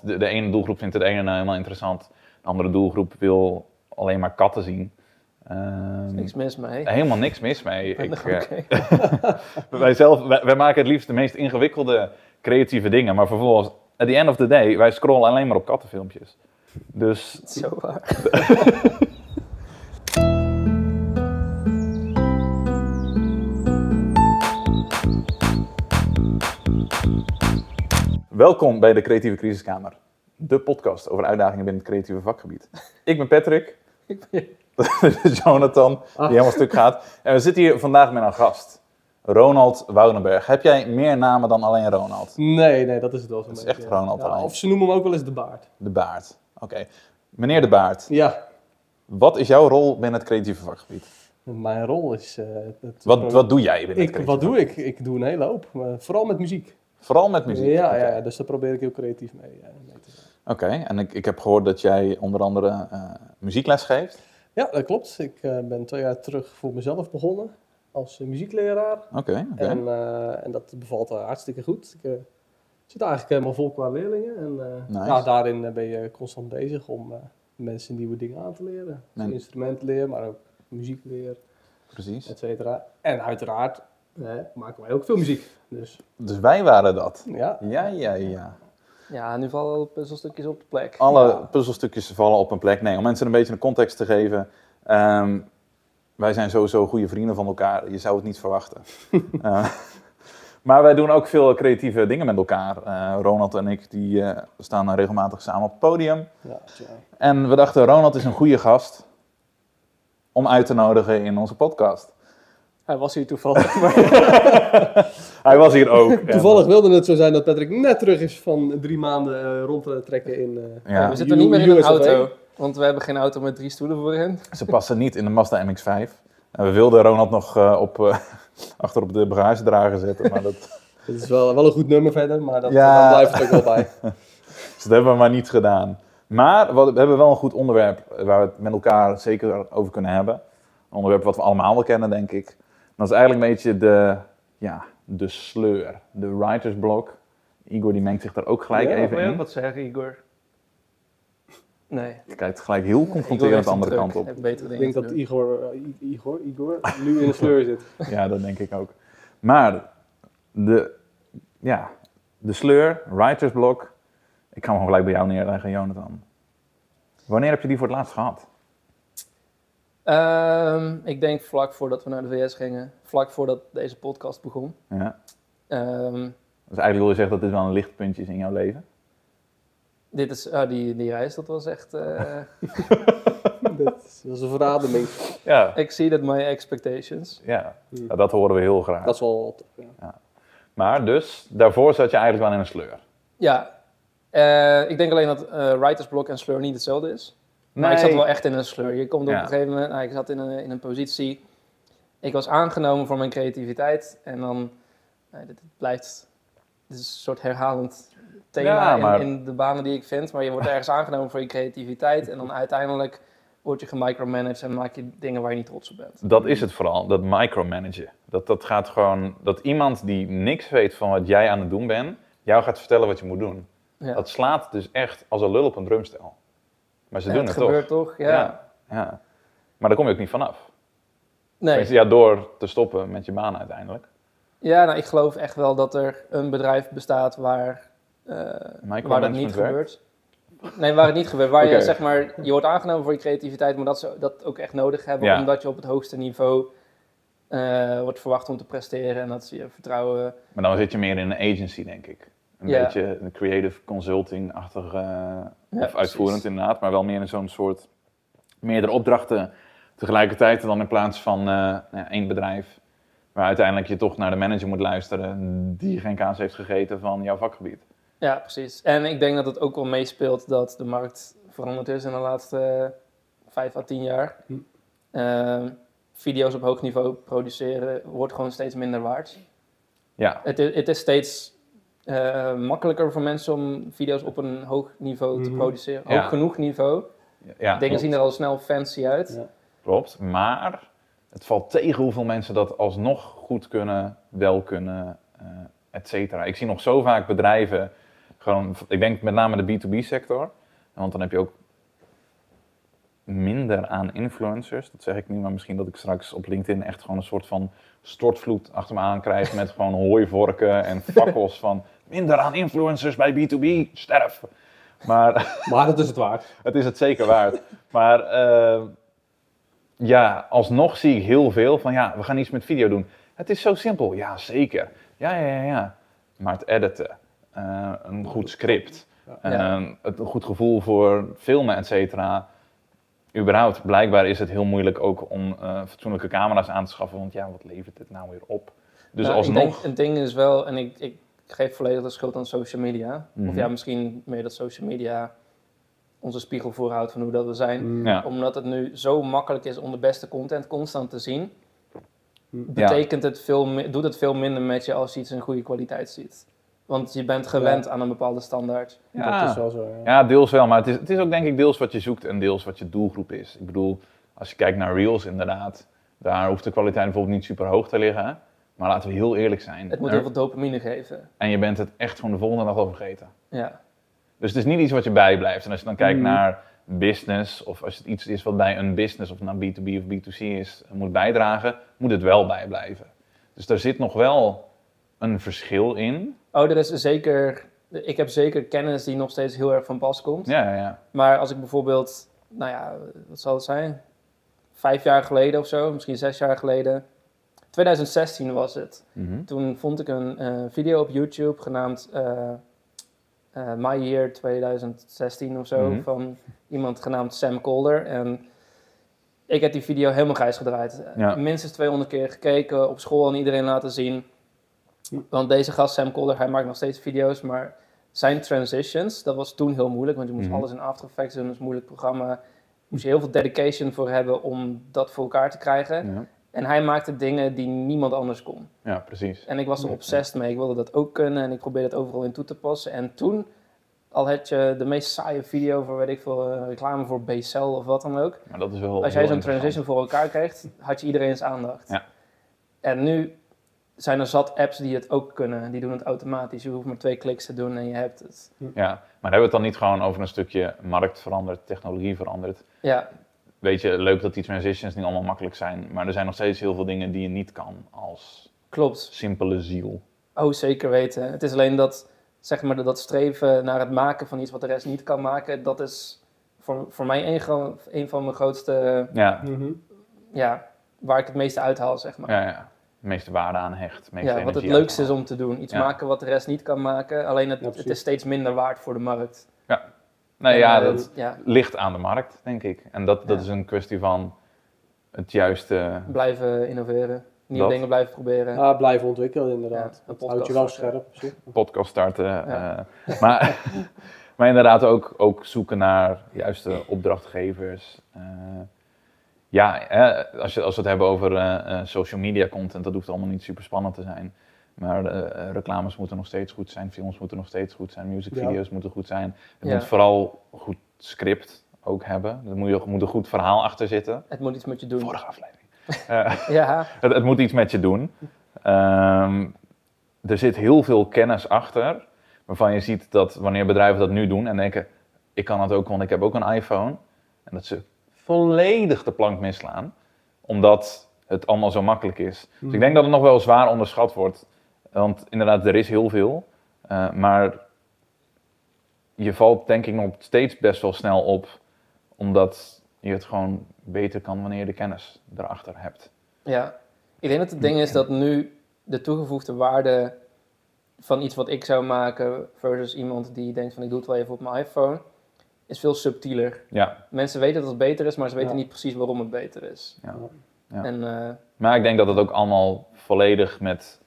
Want de, de ene doelgroep vindt het ene nou helemaal interessant. De andere doelgroep wil alleen maar katten zien. Ehm, Niks mis mee. Helemaal niks mis mee. Ik, nog eh, wij, zelf, wij, wij maken het liefst de meest ingewikkelde creatieve dingen. Maar vervolgens, at the end of the day, wij scrollen alleen maar op kattenfilmpjes. Dus Zo waar. welkom bij de Creatieve Crisiskamer. De podcast over uitdagingen binnen het creatieve vakgebied. Ik ben Patrick. Ik ben- Jonathan, die helemaal stuk gaat. En we zitten hier vandaag met een gast. Ronald Woudenberg. Heb jij meer namen dan alleen Ronald? Nee, nee, dat is het wel zo'n Dat is beetje, echt Ronald ja. alleen. Of ze noemen hem ook wel eens de baard. De Baard. Oké. Meneer De Baard, Ja, wat is jouw rol binnen het creatieve vakgebied? mijn rol is... eh, het- Wat, wat doe jij binnen het creatieve wat doe ik? Ik doe een hele hoop, maar vooral met muziek. Vooral met muziek? Ja, ja, dus daar probeer ik heel creatief mee, eh, mee te zijn. Oké, en ik, ik heb gehoord dat jij onder andere eh, muziekles geeft. Ja, dat klopt. Ik eh, ben twee jaar terug voor mezelf begonnen als muziekleraar. Oké, oké. En, en dat bevalt hartstikke goed. Ik zit eigenlijk helemaal vol qua leerlingen. En Nice. ja, daarin ben je constant bezig om mensen nieuwe dingen aan te leren. En- Instrumentleer, maar ook muziekleer. Precies. et cetera. En uiteraard eh, maken wij ook veel muziek. Dus Dus wij waren dat. ja, Ja, ja, ja. Ja, nu vallen alle puzzelstukjes op de plek. Alle Ja. puzzelstukjes vallen op een plek. Nee, om mensen een beetje een context te geven. ehm, wij zijn sowieso goede vrienden van elkaar. Je zou het niet verwachten. Eh, maar wij doen ook veel creatieve dingen met elkaar. Eh, Ronald en ik die, eh, staan regelmatig samen op het podium. ja. En we dachten, Ronald is een goede gast om uit te nodigen in onze podcast. Hij was hier toevallig. Maar Hij was hier ook. toevallig wilde het zo zijn dat Patrick net terug is van drie maanden eh, rond te trekken in. eh, Ja. we zitten niet meer in een auto, want we hebben geen auto met drie stoelen voorin. Ze passen niet in de Mazda MX-5. En we wilden Ronald nog eh, op, eh, achter op de bagagedrager zetten, maar dat, Het is wel, wel een goed nummer verder, maar dat, Ja. daar blijft het ook wel bij. dus dat hebben we maar niet gedaan. Maar wat- we hebben wel een goed onderwerp waar we het met elkaar zeker over kunnen hebben. Een onderwerp wat we allemaal wel kennen, denk ik. Dat is eigenlijk een beetje de, ja, de sleur, de writer's block. Igor die mengt zich daar ook gelijk Ja, even Wil in. wat zeggen, Igor? Nee. Je kijkt gelijk heel confronterend de andere kant op. Ik dingen denk dat. Igor, eh, Igor, Igor nu in de sleur zit. Ja, dat denk ik ook. Maar de, ja, de sleur, writer's block. Ik ga hem gewoon gelijk bij jou neerleggen, Jonathan. Wanneer heb je die voor het laatst gehad? Ehm, ik denk vlak voordat we naar de VS gingen, vlak voordat deze podcast begon. Ja. Ehm, Dus eigenlijk wil je zeggen dat dit wel een lichtpuntje is in jouw leven? dit is, ah, die, die reis, dat was echt... eh dat is een verademing. Ja. exceeded my expectations. Ja, Ja, dat horen we heel graag. Dat is wel tof, ja. Maar dus, daarvoor zat je eigenlijk wel in een sleur. Ja, eh, ik denk alleen dat eh writer's block en slur niet hetzelfde is. Maar ik zat wel echt in een sleur. Je komt op Ja. een gegeven moment, nou, ik zat in een, in een positie. Ik was aangenomen voor mijn creativiteit. En dan, nou, dit, dit blijft, dit is een soort herhalend thema Ja, maar- in, in de banen die ik vind. Maar je wordt ergens aangenomen voor je creativiteit. En dan uiteindelijk word je gemicromanaged en maak je dingen waar je niet trots op bent. Dat is het vooral, dat micromanagen. Dat, dat gaat gewoon, dat iemand die niks weet van wat jij aan het doen bent, jou gaat vertellen wat je moet doen. Ja. Dat slaat dus echt als een lul op een drumstel. Maar ze doen het het, gebeurt toch. toch? Ja. Ja. Maar daar kom je ook niet vanaf. Nee. Ja, door te stoppen met je baan uiteindelijk. Ja, nou, ik geloof echt wel dat er een bedrijf bestaat waar, eh, waar dat niet werkt. gebeurt. Nee, waar het niet gebeurt. Waar je zeg maar, je wordt aangenomen voor je creativiteit, maar dat ze dat ook echt nodig hebben, Ja. omdat je op het hoogste niveau eh, wordt verwacht om te presteren en dat ze je vertrouwen. Maar dan zit je meer in een agency, denk ik. Een Ja. beetje een creative consulting-achtig, eh, Ja, of precies. uitvoerend inderdaad, maar wel meer in zo'n soort meerdere opdrachten tegelijkertijd dan in plaats van eh, nou ja, één bedrijf. Waar uiteindelijk je toch naar de manager moet luisteren die geen kaas heeft gegeten van jouw vakgebied. Ja, precies. En ik denk dat het ook wel meespeelt dat de markt veranderd is in de laatste eh, vijf à tien jaar. Hm. Ehm, video's op hoog niveau produceren wordt gewoon steeds minder waard. Ja, Het is, het is steeds eh, makkelijker voor mensen om video's op een hoog niveau te Mhm. produceren. Ja. Hoog genoeg niveau. ja Dingen klopt. zien er al snel fancy uit. Ja. klopt. Maar het valt tegen hoeveel mensen dat alsnog goed kunnen, wel kunnen, eh et cetera. Ik zie nog zo vaak bedrijven Gewoon, ik denk met name de B2B sector. Want dan heb je ook minder aan influencers. Dat zeg ik niet, maar misschien dat ik straks op LinkedIn echt gewoon een soort van stortvloed achter me aan krijg met gewoon hooivorken en fakkels van minder aan influencers bij B2B, sterf. Maar Maar dat is het waard. het is het zeker waard. Maar eh, ja, alsnog zie ik heel veel van ja, we gaan iets met video doen. Het is zo simpel. Ja, zeker. Ja, ja, ja. ja. Maar het editen, eh, een goed script. Ja. eh, het, een goed gevoel voor filmen, et cetera. Überhaupt, blijkbaar is het heel moeilijk ook om eh, fatsoenlijke camera's aan te schaffen. Want ja, wat levert dit nou weer op? Dus Nou, alsnog... Ik denk, het ding is wel, en ik, ik geef volledig de schuld aan social media. Mhm. Of ja, misschien meer dat social media onze spiegel voorhoudt van hoe dat we zijn. Mm. Ja. Omdat het nu zo makkelijk is om de beste content constant te zien, Ja. betekent het veel, doet het veel minder met je als je iets in goede kwaliteit ziet. Want je bent gewend aan een bepaalde standaard. Dat is wel zo, ja. Ja, deels wel, maar het is, het is ook denk ik deels wat je zoekt en deels wat je doelgroep is. Ik bedoel, als je kijkt naar Reels inderdaad, daar hoeft de kwaliteit bijvoorbeeld niet super hoog te liggen. Maar laten we heel eerlijk zijn. Het moet Er- heel veel dopamine geven. En je bent het echt gewoon de volgende dag al vergeten. Ja, Dus het is niet iets wat je bijblijft. En als je dan kijkt Mm. naar business, of als het iets is wat bij een business, of nou B2B of B2C is, moet bijdragen, moet het wel bijblijven. Dus daar zit nog wel een verschil in. Oh, er is zeker. Ik heb zeker kennis die nog steeds heel erg van pas komt. Ja, ja. Maar als ik bijvoorbeeld, nou ja, wat zal het zijn? Vijf jaar geleden of zo, misschien zes jaar geleden. 2016 was het. Mhm. Toen vond ik een eh, video op YouTube genaamd eh, My Year 2016 of zo. Mhm. Van iemand genaamd Sam Calder. En ik heb die video helemaal grijs gedraaid. Ja. Minstens 200 keer gekeken, op school aan iedereen laten zien. Want deze gast, Sam Calder, hij maakt nog steeds video's, maar zijn transitions, dat was toen heel moeilijk, want je moest Mhm. alles in After Effects doen, dat is een moeilijk programma. Moest je heel veel dedication voor hebben om dat voor elkaar te krijgen. Ja. En hij maakte dingen die niemand anders kon. ja, precies. En ik was er obsessed mee. Ik wilde dat ook kunnen en ik probeerde het overal in toe te passen. En toen, al had je de meest saaie video voor, weet ik veel, eh, reclame voor BCL of wat dan ook. Maar dat is wel Als jij zo'n transition voor elkaar kreeg, had je iedereen's aandacht. Ja. En nu zijn er zat apps die het ook kunnen. Die doen het automatisch. Je hoeft maar twee kliks te doen en je hebt het. Ja, maar hebben we het dan niet gewoon over een stukje markt veranderd, technologie veranderd? Ja, Weet je, leuk dat die transitions niet allemaal makkelijk zijn, maar er zijn nog steeds heel veel dingen die je niet kan als klopt. simpele ziel. Oh, zeker weten. Het is alleen dat, zeg maar, dat streven naar het maken van iets wat de rest niet kan maken. Dat is voor, voor mij een, van mijn grootste Ja, Mhm. ja, waar ik het meeste uithaal, zeg maar. ja, ja. De meeste waarde aan hecht. meeste Ja, wat het leukste is om te doen. Iets Ja. maken wat de rest niet kan maken. Alleen het, Ja, het is steeds minder waard voor de markt. Nee, En, ja, eh, dat ja, ligt aan de markt, denk ik. En dat, dat Ja. is een kwestie van het juiste... blijven innoveren. Nieuwe Dat. dingen blijven proberen. Ja, blijven ontwikkelen inderdaad. Ja, een dat houdt je wel podcast scherp. podcast starten. Ja. eh, maar, maar inderdaad ook, ook zoeken naar juiste opdrachtgevers. Eh, ja, eh, als, je, als we het hebben over eh, eh, social media content, dat hoeft allemaal niet super spannend te zijn. Maar eh, reclames moeten nog steeds goed zijn, films moeten nog steeds goed zijn, musicvideo's moeten goed zijn. Het Ja. moet vooral goed script ook hebben. Er moet, je, moet een goed verhaal achter zitten. Het moet iets met je doen. Vorige aflevering. Eh, Ja, het, het moet iets met je doen. Ehm, er zit heel veel kennis achter, waarvan je ziet dat wanneer bedrijven dat nu doen en denken, ik kan dat ook, want ik heb ook een iPhone. En dat ze volledig de plank misslaan, omdat het allemaal zo makkelijk is. Dus ik denk dat het nog wel zwaar onderschat wordt. Want inderdaad, er is heel veel. eh, maar je valt denk ik nog steeds best wel snel op, omdat je het gewoon beter kan wanneer je de kennis erachter hebt. ja. Ik denk dat het ding is dat nu de toegevoegde waarde van iets wat ik zou maken versus iemand die denkt van ik doe het wel even op mijn iPhone, is veel subtieler. Ja, Mensen weten dat het beter is, maar ze weten Ja. niet precies waarom het beter is. Ja. Ja. En eh, maar ik denk dat het ook allemaal volledig met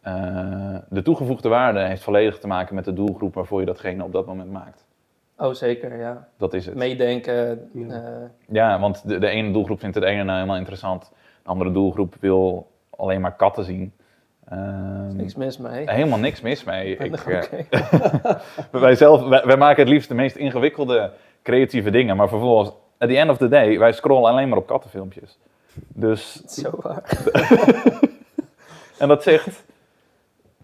eh, de toegevoegde waarde heeft volledig te maken met de doelgroep waarvoor je datgene op dat moment maakt. oh zeker, ja. Dat is het. Meedenken. Ja. eh, Ja, want de, de ene doelgroep vindt het ene nou helemaal interessant. De andere doelgroep wil alleen maar katten zien. Ehm, niks mis mee. helemaal niks mis mee. Ik, Oké. eh, wij, zelf, wij, wij maken het liefst de meest ingewikkelde creatieve dingen. Maar vervolgens, at the end of the day, wij scrollen alleen maar op kattenfilmpjes. Dus, Zo waar. en dat zegt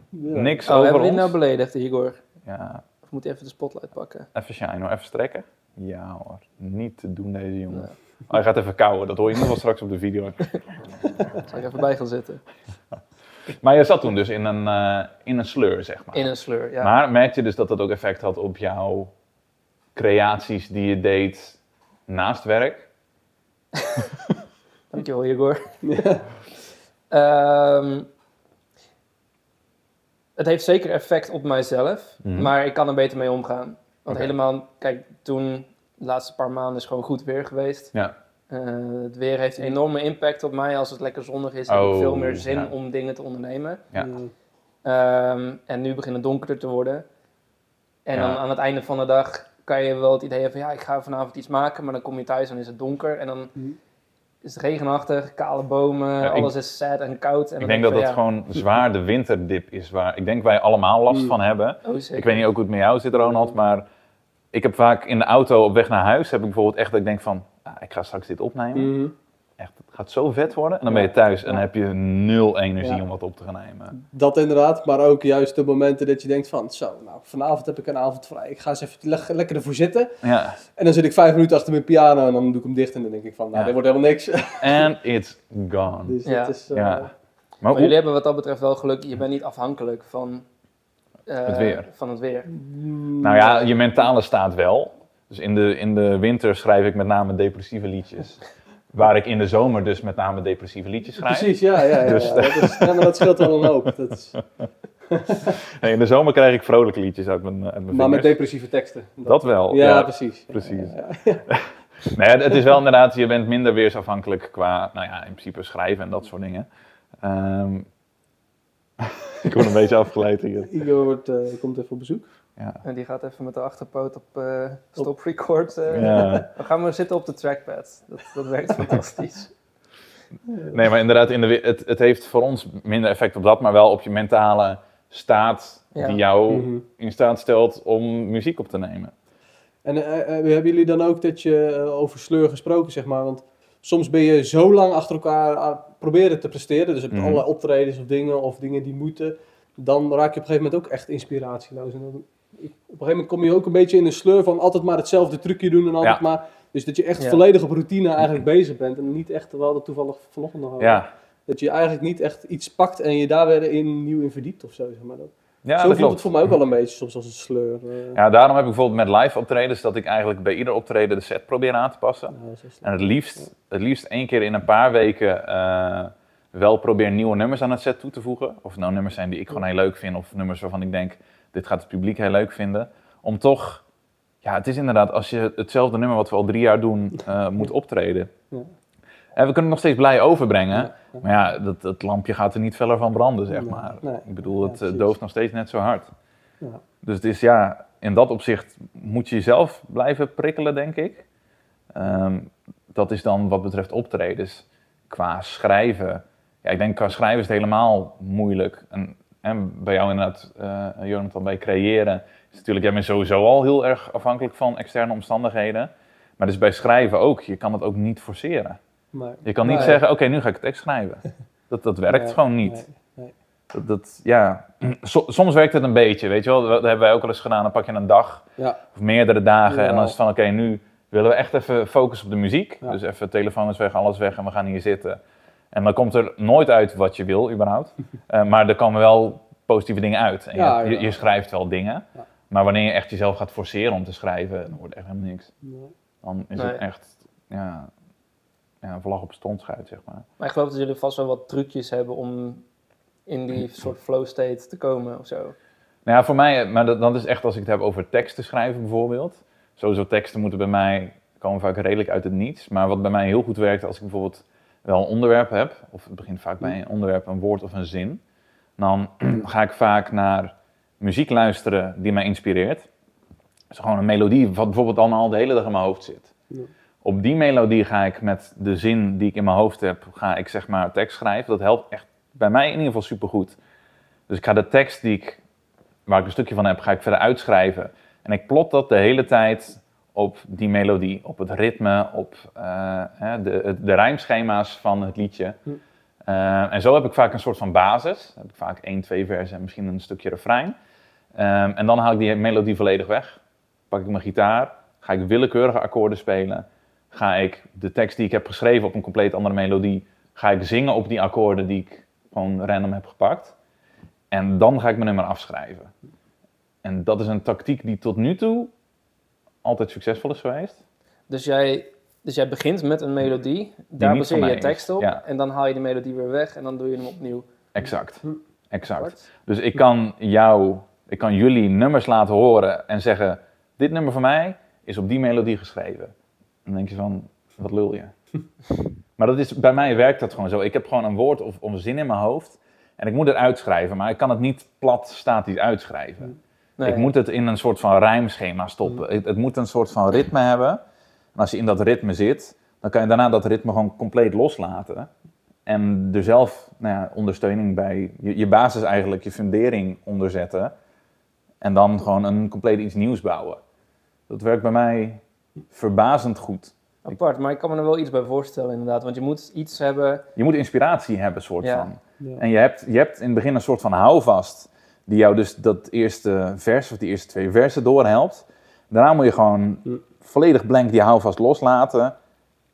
Ja. niks Oh, over hebben we ons. nou beledigd, Igor? Ja, Of moet hij even de spotlight pakken? Even shine hoor, even strekken. Ja hoor, niet te doen deze jongen. Oh, hij gaat even kauwen, dat hoor je ieder geval straks op de video. Zal ik even bij gaan zitten? Maar je zat toen dus in een, eh, in een sleur, zeg maar. In een sleur, ja. Maar merk je dus dat dat ook effect had op jouw creaties die je deed naast werk? Dankjewel, Igor. Ja. Ehm, het heeft zeker effect op mijzelf, Mhm. maar ik kan er beter mee omgaan. Want helemaal, kijk, toen, de laatste paar maanden is gewoon goed weer geweest. Ja. Eh, het weer heeft een enorme impact op mij. Als het lekker zonnig is, heb ik Oh, veel meer zin ja. om dingen te ondernemen. Ja. Mm. Ehm, en nu begint het donkerder te worden. En Ja. dan aan het einde van de dag kan je wel het idee hebben van ja, ik ga vanavond iets maken, maar dan kom je thuis en is het donker. En dan Mhm. is het regenachtig, kale bomen, Ja, ik- alles is sad en koud. En Ik denk dat van, dat ja, gewoon zwaar de winterdip is waar ik denk wij allemaal last Mm. van hebben. oh. Ik weet niet ook hoe het met jou zit, Ronald, maar ik heb vaak in de auto op weg naar huis, heb ik bijvoorbeeld echt dat ik denk van, ah, ik ga straks dit opnemen. Mhm. Echt, het gaat zo vet worden. En dan ben je thuis en dan heb je nul energie Ja. om wat op te gaan nemen. Dat inderdaad, maar ook juist de momenten dat je denkt van, zo, nou, vanavond heb ik een avond vrij. Ik ga eens even le- lekker ervoor zitten. Ja, En dan zit ik vijf minuten achter mijn piano en dan doe ik hem dicht en dan denk ik van, nou, Ja. dit wordt helemaal niks. and it's gone. dus Ja. dat is... eh, Ja. Maar jullie hebben wat dat betreft wel geluk, je bent niet afhankelijk van, eh, Het weer. Van het weer. mm, Nou ja, je mentale staat wel. Dus in de, in de winter schrijf ik met name depressieve liedjes. Waar ik in de zomer dus met name depressieve liedjes schrijf. Precies, ja, ja, ja. Dus- ja. Dat, is, ja maar dat scheelt wel een hoop. Dat is, in de zomer krijg ik vrolijke liedjes uit mijn, uit mijn maar met depressieve teksten. Dat wel. Ja, ja. precies. Precies. Nee, het- het is wel inderdaad, je bent minder weersafhankelijk qua, nou ja, in principe schrijven en dat soort dingen. Ehm, ik word een beetje afgeleid hier. Igor wordt, eh, komt even op bezoek. Ja. En die gaat even met de achterpoot op eh, stop record. eh. Ja. Dan gaan we zitten op de trackpad. Dat, dat werkt fantastisch. Nee, maar inderdaad, in de, we- het, het heeft voor ons minder effect op dat, maar wel op je mentale staat Ja. die jou Mhm. in staat stelt om muziek op te nemen. En eh, eh, hebben jullie dan ook dat je over sleur gesproken, zeg maar? Want soms ben je zo lang achter elkaar aan proberen te presteren. Dus je hebt Mhm. allerlei optredens of dingen of dingen die moeten. Dan raak je op een gegeven moment ook echt inspiratieloos. En dan, op een gegeven moment kom je ook een beetje in een sleur van altijd maar hetzelfde trucje doen en altijd maar... Dus dat je echt volledig op routine eigenlijk bezig bent. En niet echt, terwijl dat toevallig vanochtend nog hadden, Ja, Dat je eigenlijk niet echt iets pakt en je daar weer in, nieuw in verdiept of zo. Zeg maar. Dat, ja zo voelt het voor mij ook wel een beetje soms als een sleur. eh. Ja, daarom heb ik bijvoorbeeld met live optredens dat ik eigenlijk bij ieder optreden de set probeer aan te passen. En het liefst, het liefst één keer in een paar weken eh, wel probeer nieuwe nummers aan het set toe te voegen. Of nou nummers zijn die ik gewoon heel leuk vind, of nummers waarvan ik denk, dit gaat het publiek heel leuk vinden. Om toch, ja, het is inderdaad, als je hetzelfde nummer wat we al drie jaar doen, eh, moet optreden. Ja. En we kunnen het nog steeds blij overbrengen. Ja, ja. Maar ja, dat, dat lampje gaat er niet feller van branden, zeg maar. nee. Ik bedoel, het eh, dooft nog steeds net zo hard. Ja. Dus het is ja, in dat opzicht moet je jezelf blijven prikkelen, denk ik. Ehm, dat is dan wat betreft optredens. Qua schrijven. Ja, ik denk qua schrijven is het helemaal moeilijk. En, en bij jou inderdaad, eh Jonathan, bij creëren is natuurlijk, jij bent sowieso al heel erg afhankelijk van externe omstandigheden. Maar dus bij schrijven ook, je kan het ook niet forceren. Maar, Je kan niet zeggen, oké, nu ga ik een tekst schrijven. Dat, dat werkt Nee, gewoon niet. nee, nee. Dat, dat, ja. So- soms werkt het een beetje, weet je wel. Dat hebben wij ook wel eens gedaan. Dan pak je een dag Ja, of meerdere dagen. Ja. En dan is het van, oké, nu willen we echt even focussen op de muziek. Ja. Dus even telefoon is weg, alles weg en we gaan hier zitten. En dan komt er nooit uit wat je wil, überhaupt. Eh, maar er komen wel positieve dingen uit. En Ja, je, ja. je, je schrijft wel dingen. Ja. Maar wanneer je echt jezelf gaat forceren om te schrijven, dan wordt het echt helemaal niks. nee. Dan is Nee. het echt, ja, ja, een vlag op stontschuit, zeg maar. Maar ik geloof dat jullie vast wel wat trucjes hebben om in die soort flow state te komen of zo. Nou ja, voor mij, maar dat, dat is echt als ik het heb over teksten schrijven bijvoorbeeld. Sowieso teksten moeten bij mij, komen vaak redelijk uit het niets. Maar wat bij mij heel goed werkt als ik bijvoorbeeld wel een onderwerp heb, of het begint vaak bij een onderwerp, een woord of een zin. Dan ga ik vaak naar muziek luisteren die mij inspireert. Dus gewoon een melodie wat bijvoorbeeld dan al de hele dag in mijn hoofd zit. Ja. Op die melodie ga ik met de zin die ik in mijn hoofd heb, ga ik zeg maar tekst schrijven. Dat helpt echt bij mij in ieder geval supergoed. Dus ik ga de tekst die ik, waar ik een stukje van heb, ga ik verder uitschrijven. En ik plot dat de hele tijd op die melodie, op het ritme, op eh, hè, de, de rijmschema's van het liedje. Hm. Eh, en zo heb ik vaak een soort van basis. Dan heb ik vaak één, twee versen en misschien een stukje refrein. Ehm, en dan haal ik die melodie volledig weg. Pak ik mijn gitaar, ga ik willekeurige akkoorden spelen. Ga ik de tekst die ik heb geschreven op een compleet andere melodie, ga ik zingen op die akkoorden die ik gewoon random heb gepakt. En dan ga ik mijn nummer afschrijven. En dat is een tactiek die tot nu toe altijd succesvol is geweest. Dus jij, dus jij begint met een melodie, daar baseer je tekst op ja. en dan haal je de melodie weer weg en dan doe je hem opnieuw. Exact. Hm. Exact. Dus ik kan jou, ik kan jullie nummers laten horen en zeggen: dit nummer van mij is op die melodie geschreven. Dan denk je van, wat lul je? maar dat is, bij mij werkt dat gewoon zo. Ik heb gewoon een woord of, of een zin in mijn hoofd en ik moet het uitschrijven, maar ik kan het niet plat statisch uitschrijven. Nee. Ik moet het in een soort van rijmschema stoppen. Het, het moet een soort van ritme hebben. En als je in dat ritme zit, dan kan je daarna dat ritme gewoon compleet loslaten. En er zelf nou ja, ondersteuning bij, je, je basis eigenlijk, je fundering onderzetten. En dan gewoon een compleet iets nieuws bouwen. Dat werkt bij mij verbazend goed. Apart, maar ik kan me er wel iets bij voorstellen inderdaad, want je moet iets hebben, Je moet inspiratie hebben, soort Ja. van. Ja. En je hebt, je hebt in het begin een soort van houvast, die jou dus dat eerste vers of die eerste twee versen doorhelpt. Daarna moet je gewoon volledig blank die houvast loslaten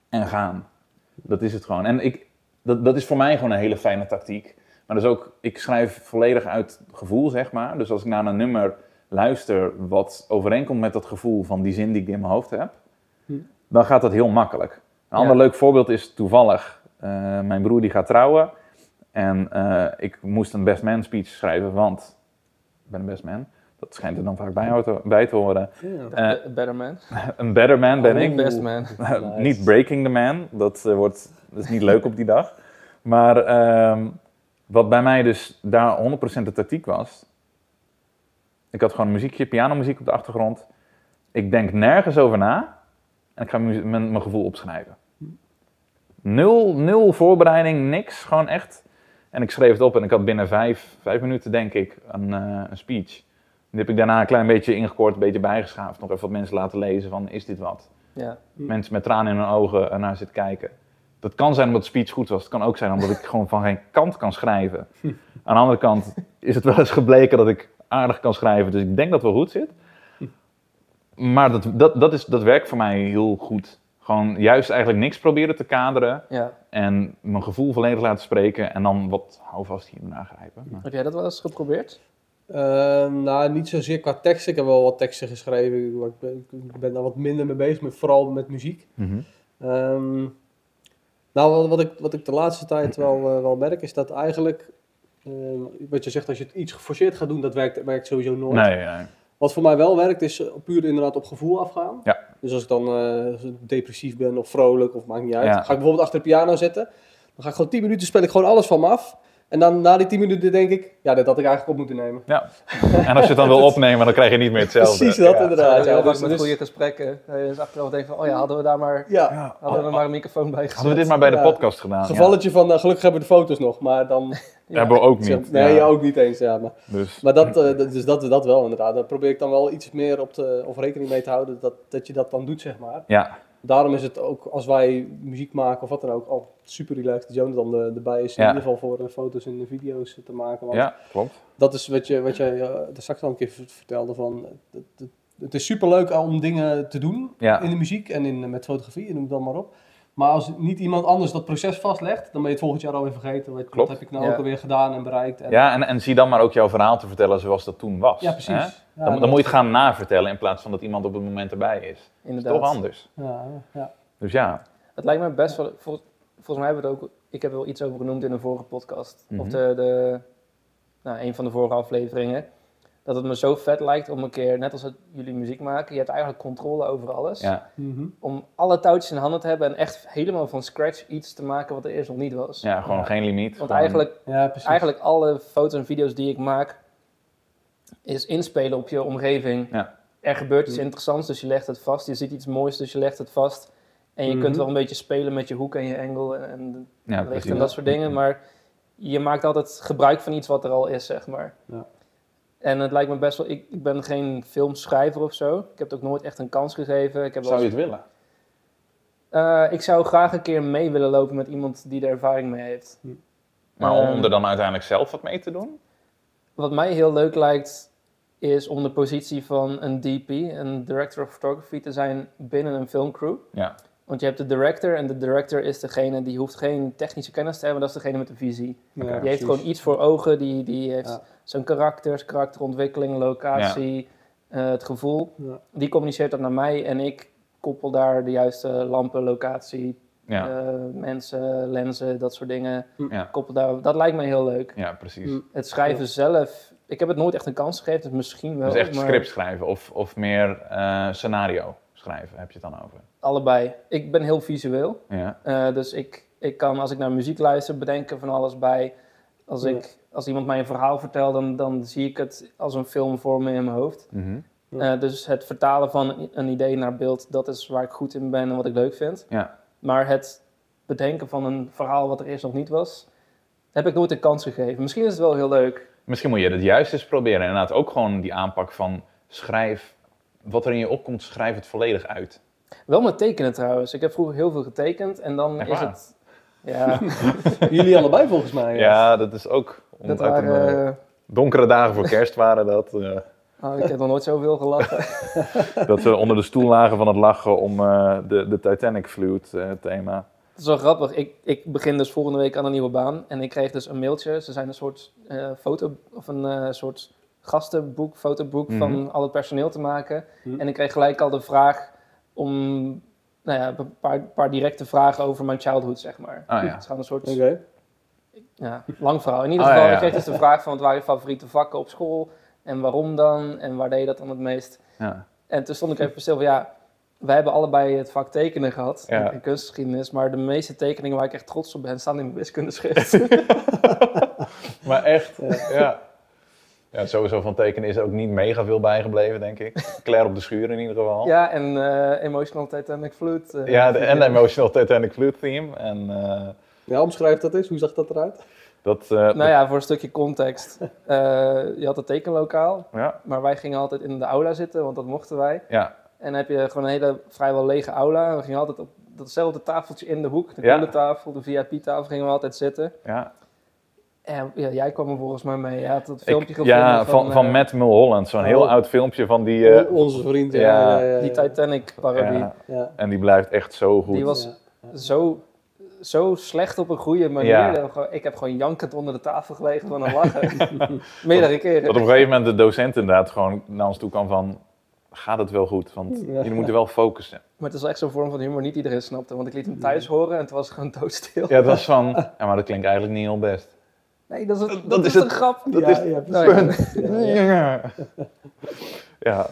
en gaan. Dat is het gewoon. En ik, dat, dat is voor mij gewoon een hele fijne tactiek. Maar dus ook, ik schrijf volledig uit gevoel, zeg maar. Dus als ik naar een nummer luister wat overeenkomt met dat gevoel van die zin die ik in mijn hoofd heb, Hm. dan gaat dat heel makkelijk. Een ander Ja. leuk voorbeeld is toevallig, eh, mijn broer die gaat trouwen. En eh, ik moest een best man speech schrijven, want ben een best man. Dat schijnt er dan vaak bij, bij te horen. Ja. Eh, better man. Een better man ben Oh, ik. best man. Nice. niet breaking the man, dat, eh, wordt, dat is niet leuk op die dag. Maar ehm, wat bij mij dus daar 100% de tactiek was. Ik had gewoon een muziekje, pianomuziek op de achtergrond. Ik denk nergens over na. En ik ga mijn, mijn gevoel opschrijven. Nul, nul voorbereiding, niks. Gewoon echt. En ik schreef het op en ik had binnen vijf, vijf minuten, denk ik, een, eh, een speech. Die heb ik daarna een klein beetje ingekort, een beetje bijgeschaafd. Nog even wat mensen laten lezen van, is dit wat? Ja. mensen met tranen in hun ogen ernaar zitten kijken. Dat kan zijn omdat de speech goed was. Het kan ook zijn omdat ik gewoon van geen kant kan schrijven. Aan de andere kant is het wel eens gebleken dat ik aardig kan schrijven. Dus ik denk dat het wel goed zit. Maar dat, dat, dat, is, dat werkt voor mij heel goed. Gewoon juist eigenlijk niks proberen te kaderen. ja. En mijn gevoel volledig laten spreken. En dan wat houvast hier en daar grijpen. Maar- Heb jij dat wel eens geprobeerd? Eh, nou, niet zozeer qua teksten. Ik heb wel wat teksten geschreven. maar Ik ben, ik ben daar wat minder mee bezig, met, vooral met muziek. Mhm. Ehm, nou, wat, wat, ik, wat ik de laatste tijd wel, eh, wel merk, is dat eigenlijk... eh, wat je zegt, als je het iets geforceerd gaat doen, dat werkt, werkt sowieso nooit. Nee, nee. Wat voor mij wel werkt, is puur inderdaad op gevoel afgaan. Ja. Dus als ik dan eh, depressief ben of vrolijk, of maakt niet uit. Ga ik bijvoorbeeld achter de piano zitten. Dan ga ik gewoon 10 minuten speel ik gewoon alles van me af. En dan na die 10 minuten denk ik, ja, dit had ik eigenlijk op moeten nemen. Ja. En als je het dan wil opnemen, dan krijg je niet meer hetzelfde. Precies dat, Ja. inderdaad. Ja, vaak dus- met dus- goede gesprekken. Dat je dus achteraf denkt van, oh ja, hadden we daar maar, Ja, hadden we maar een microfoon bij gezet. Hadden we dit maar bij de Ja. podcast gedaan? gevalletje van, eh, gelukkig hebben we de foto's nog, maar dan... Ja. Hebben we ook niet. nee, Ja. ook niet eens, ja. Maar, Dus, maar dat, eh, dat- dus dat, dat wel inderdaad. Daar probeer ik dan wel iets meer op te, of rekening mee te houden, dat, dat je dat dan doet, zeg maar. ja, Daarom is het ook, als wij muziek maken of wat dan ook, al super relaxed dat Jonathan er, erbij is. In ieder geval voor eh, foto's en video's te maken. Want ja, klopt. dat is wat, je, wat jij daar straks al een keer vertelde. Van, het, het, het is super leuk om dingen te doen in de muziek en in, met fotografie noem het dan maar op. Maar als niet iemand anders dat proces vastlegt, dan ben je het volgend jaar alweer vergeten. Wat, Klopt. heb ik nou Ja. ook alweer gedaan en bereikt. En, Ja, en, en zie dan maar ook jouw verhaal te vertellen zoals dat toen was. Ja, precies. hè? Ja, Dan, moet je het gaan navertellen in plaats van dat iemand op het moment erbij is. Dat is Inderdaad. toch anders. Ja, ja. Dus ja, Het lijkt me best wel, vol- volgens mij hebben we het ook, ik heb er wel iets over genoemd in een vorige podcast. Mhm. Of de, de, nou, een van de vorige afleveringen. Dat het me zo vet lijkt om een keer, net als het, jullie muziek maken, je hebt eigenlijk controle over alles. ja, Mhm. Om alle touwtjes in handen te hebben en echt helemaal van scratch iets te maken wat er eerst nog niet was. ja gewoon Ja. geen limiet. Want gewoon- eigenlijk, ja precies. eigenlijk alle foto's en video's die ik maak, is inspelen op je omgeving. Ja. Er gebeurt iets Mhm. interessants, dus je legt het vast. Je ziet iets moois, dus je legt het vast. En je Mhm. kunt wel een beetje spelen met je hoek en je angle en, en ja, licht precies. en dat soort dingen. Maar je maakt altijd gebruik van iets wat er al is, zeg maar. Ja. En het lijkt me best wel... Ik, ik ben geen filmschrijver of zo. Ik heb het ook nooit echt een kans gegeven. Ik, heb wel Zou je het willen? Eh, ik zou graag een keer mee willen lopen met iemand die er ervaring mee heeft. Maar om Ehm, er dan uiteindelijk zelf wat mee te doen? Wat mij heel leuk lijkt, is om de positie van een DP, een Director of Photography, te zijn binnen een filmcrew. Ja, Want je hebt de director en de director is degene die hoeft geen technische kennis te hebben, dat is degene met de visie. Ja, die heeft gewoon iets voor ogen, die, die heeft Ja. Zijn karakters, karakterontwikkeling, locatie, eh, het gevoel. Ja. Die communiceert dat naar mij en ik koppel daar de juiste lampen, locatie, ja, eh, mensen, lenzen, dat soort dingen. ja, Koppel daar, dat lijkt mij heel leuk. ja, precies. Mm. Het schrijven zelf, ik heb het nooit echt een kans gegeven, dus misschien wel. Dus echt maar script schrijven of, of meer eh, scenario schrijven, heb je het dan over? Allebei. Ik ben heel visueel. Ja, Eh, dus ik, ik kan, als ik naar muziek luister, bedenken van alles bij. Als, Ja. ik, als iemand mij een verhaal vertelt, dan, dan zie ik het als een film voor me in mijn hoofd. mhm. Ja. Eh, dus het vertalen van een- idee naar beeld, dat is waar ik goed in ben en wat ik leuk vind. ja, Maar het bedenken van een verhaal wat er eerst nog niet was, heb ik nooit een kans gegeven. Misschien is het wel heel leuk. Misschien moet je het juist eens proberen. Inderdaad, ook gewoon die aanpak van schrijf, wat er in je opkomt, schrijf het volledig uit. Wel met tekenen trouwens. Ik heb vroeger heel veel getekend en dan Echt is waar? het... Ja, Jullie allebei volgens mij. Ja, dat is ook dat uit waren... eh, eh, donkere dagen voor kerst waren dat. eh, oh, ik heb nog nooit zoveel gelachen. dat ze onder de stoel lagen van het lachen om eh, de, de Titanic Flute eh, thema. Het is wel grappig. Ik, ik begin dus volgende week aan een nieuwe baan. En ik kreeg dus een mailtje. Ze zijn een soort eh, foto of een eh, soort gastenboek, fotoboek Mhm. van al het personeel te maken. Mhm. En ik kreeg gelijk al de vraag om nou ja, een paar, paar directe vragen over mijn childhood, zeg maar. Ah, ja. Het is gewoon een soort Oké. Ja, lang verhaal. In ieder Ah, geval, ja, ja. ik kreeg dus de vraag van wat waren je favoriete vakken op school? En waarom dan? En waar deed je dat dan het meest? Ja. En toen stond ik even stil van ja, wij hebben allebei het vak tekenen gehad in kunstgeschiedenis, maar de meeste tekeningen waar ik echt trots op ben, staan in mijn wiskundeschrift. Maar echt, Ja. ja. Sowieso van tekenen is er ook niet mega veel bijgebleven, denk ik. Claire op de schuur in ieder geval. ja, en eh, Emotional Titanic Flute. eh, Ja, de, en de Emotional Titanic Flute theme. En eh, Ja, omschrijf dat eens. Hoe zag dat eruit? dat... eh, Nou ja, voor een stukje context. Eh, je had het tekenlokaal, ja, maar wij gingen altijd in de aula zitten, want dat mochten wij. ja, En dan heb je gewoon een hele vrijwel lege aula. We gingen altijd op datzelfde tafeltje in de hoek, de Ja. tafel, de VIP-tafel, gingen we altijd zitten. ja. En ja, jij kwam er volgens mij mee. Je had het filmpje Ik- gevonden ja, van, van, van eh, Matt Mulholland. Zo'n heel Oh. oud filmpje van die... eh, Onze vriend. Ja, ja, ja, ja, ja. die Titanic-parodie. ja, Ja. en die blijft echt zo goed. Die was Ja. zo, zo slecht op een goede manier. Ja. Ik heb gewoon jankend onder de tafel gelegen van een lachen. Meerdere keren. Dat op een gegeven moment de docent inderdaad gewoon naar ons toe kwam van... Gaat het wel goed? Want Ja. jullie moeten wel focussen. Maar het is wel echt zo'n vorm van humor niet iedereen snapte. Want ik liet hem thuis horen en het was gewoon doodstil. Ja, het was van... Ja, maar dat klinkt eigenlijk niet heel best. Nee, dat is, het, dat Dat is is een grap. Dat ja, is ja, het punt. Ja. ja.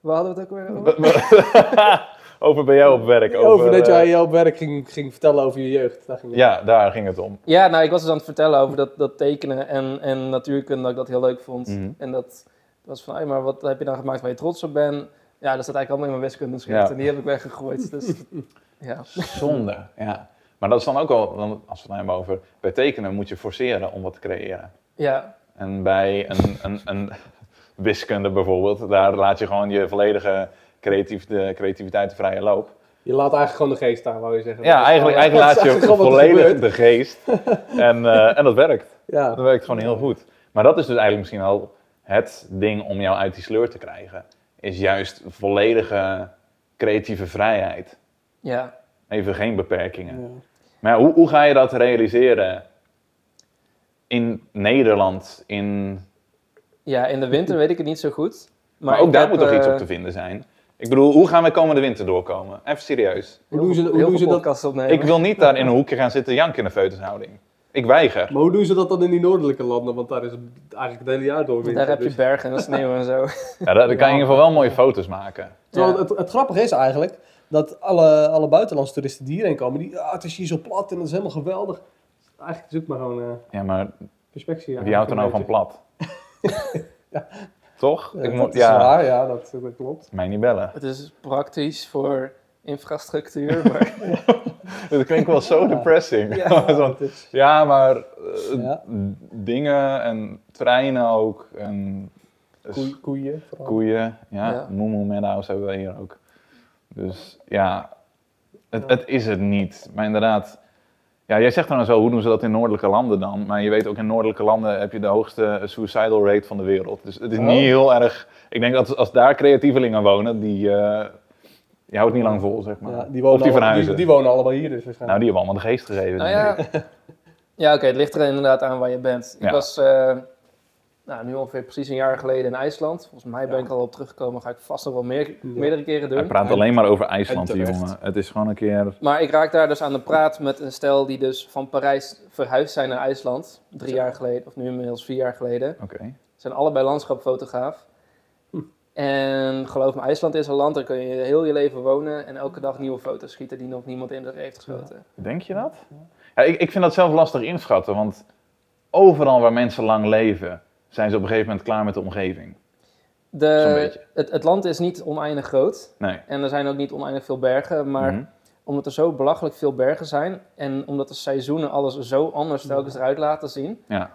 Waar hadden we het ook weer over? over bij jou op werk. Over, dat eh, jij op werk ging, ging vertellen over je jeugd. Daar ging het. Ja, daar ging het om. Ja, nou, ik was dus aan het vertellen over dat, dat tekenen en, en natuurkunde, dat ik dat heel leuk vond. Mhm. En dat was van, "Hey, maar wat heb je dan gemaakt waar je trots op bent? Ja, dat staat eigenlijk allemaal in mijn wiskundeschrift Ja. en die heb ik weggegooid. Dus ja. Zonde, ja. Maar dat is dan ook al, als we het hebben over... Bij tekenen moet je forceren om wat te creëren. ja, En bij een, een, een wiskunde bijvoorbeeld, daar laat je gewoon je volledige creatief, de creativiteit de vrije loop. Je laat eigenlijk gewoon de geest staan, wou je zeggen. Ja, eigenlijk, eigenlijk laat je volledig de geest. En, eh, en dat werkt. Ja. Dat werkt gewoon heel goed. Maar dat is dus eigenlijk misschien al het ding om jou uit die sleur te krijgen. Is juist volledige creatieve vrijheid. ja. Even geen beperkingen. Ja. Maar ja, hoe, hoe ga je dat realiseren in Nederland? In... ja, in de winter weet ik het niet zo goed. Maar, Maar, ook daar heb, moet toch iets eh, op te vinden zijn? Ik bedoel, hoe gaan we komende winter doorkomen? Even serieus. Hoe doen ze, hoe doen ze dat? opnemen. Ik wil niet daar in een hoekje gaan zitten janken in een feutushouding. Ik weiger. Maar hoe doen ze dat dan in die noordelijke landen? Want daar is het eigenlijk het hele jaar door winter. Daar heb je dus- bergen en sneeuw en zo. Ja, daar, daar kan je in ieder geval wel mooie foto's maken. Terwijl Ja. het, het grappige is eigenlijk dat alle, alle buitenlandse toeristen die hierheen komen, die, ah, het is hier zo plat en dat is helemaal geweldig. Eigenlijk is het maar gewoon eh Ja, maar perspectie. wie houdt er nou van plat? Toch? Ja, ik dat moet, is ja, waar, ja, dat, dat klopt. mij niet bellen. Het is praktisch voor infrastructuur, maar Dat klinkt wel zo depressing. Ja. Is- ja, maar eh, Ja. dingen en treinen ook. En koe- koeien vooral. koeien. Ja, Ja. Moemoe Meadows hebben we hier ook. Dus ja, het, het is het niet. Maar inderdaad, Ja, jij zegt dan zo, hoe doen ze dat in noordelijke landen dan? Maar je weet ook in noordelijke landen heb je de hoogste suicidal rate van de wereld. Dus het is Oh. niet heel erg... Ik denk dat als daar creatievelingen wonen, die... eh je houdt niet lang vol, zeg maar. Ja, die wonen of die alle- verhuizen. Die, die wonen allemaal hier dus Nou, waarschijnlijk. die hebben allemaal de geest gegeven. Nou ja, ja oké, het ligt er inderdaad aan waar je bent. Ik Ja. was eh, nou, nu ongeveer precies een jaar geleden in IJsland. Volgens mij ben Ja. ik al op teruggekomen. Ga ik vast nog wel meer, Ja. meerdere keren Hij doen. praat alleen maar over IJsland, die jongen. Het is gewoon een keer... Maar ik raak daar dus aan de praat met een stel die dus van Parijs verhuisd zijn naar IJsland. Drie jaar geleden, of nu inmiddels vier jaar geleden. Oké. Ze zijn allebei landschapfotograaf. Hm. En geloof me, IJsland is een land, daar kun je heel je leven wonen en elke dag nieuwe foto's schieten die nog niemand in heeft geschoten. Denk je dat? Ja, ik, ik vind dat zelf lastig inschatten, want overal waar mensen lang leven, zijn ze op een gegeven moment klaar met de omgeving. De, het, het land is niet oneindig groot Nee. en er zijn ook niet oneindig veel bergen, maar Mhm. omdat er zo belachelijk veel bergen zijn en omdat de seizoenen alles zo anders telkens eruit laten zien, Ja.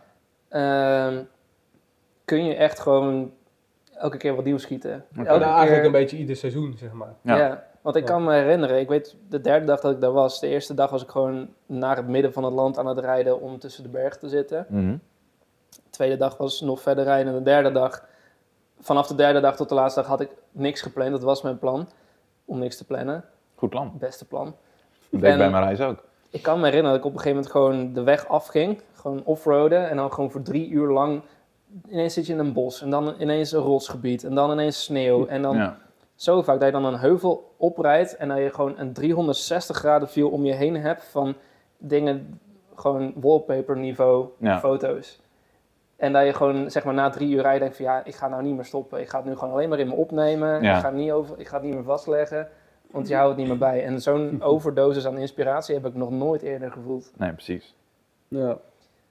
ehm, kun je echt gewoon elke keer wat nieuws schieten. Elke Nou, eigenlijk keer- een beetje ieder seizoen, zeg maar. Ja. Ja. want ik Ja. kan me herinneren, ik weet de derde dag dat ik daar was, de eerste dag was ik gewoon naar het midden van het land aan het rijden om tussen de bergen te zitten. Mhm. De tweede dag was nog verder rijden en de derde dag, vanaf de derde dag tot de laatste dag had ik niks gepland. Dat was mijn plan, om niks te plannen. Goed plan. Beste plan. Dat deed ik bij mijn reis ook. Ik kan me herinneren dat ik op een gegeven moment gewoon de weg afging, gewoon offroaden en dan gewoon voor drie uur lang ineens zit je in een bos en dan ineens een rotsgebied en dan ineens sneeuw en dan Ja. zo vaak dat je dan een heuvel oprijdt en dat je gewoon een 360 graden view om je heen hebt van dingen, gewoon wallpaper niveau Ja. foto's. En dat je gewoon zeg maar na drie uur rijden denkt van ja, ik ga nou niet meer stoppen. Ik ga het nu gewoon alleen maar in me opnemen. Ja. Ik, ga het niet over, ik ga het niet meer vastleggen, want je houdt het niet meer bij. En zo'n overdosis aan inspiratie heb ik nog nooit eerder gevoeld. Nee, precies. Ja.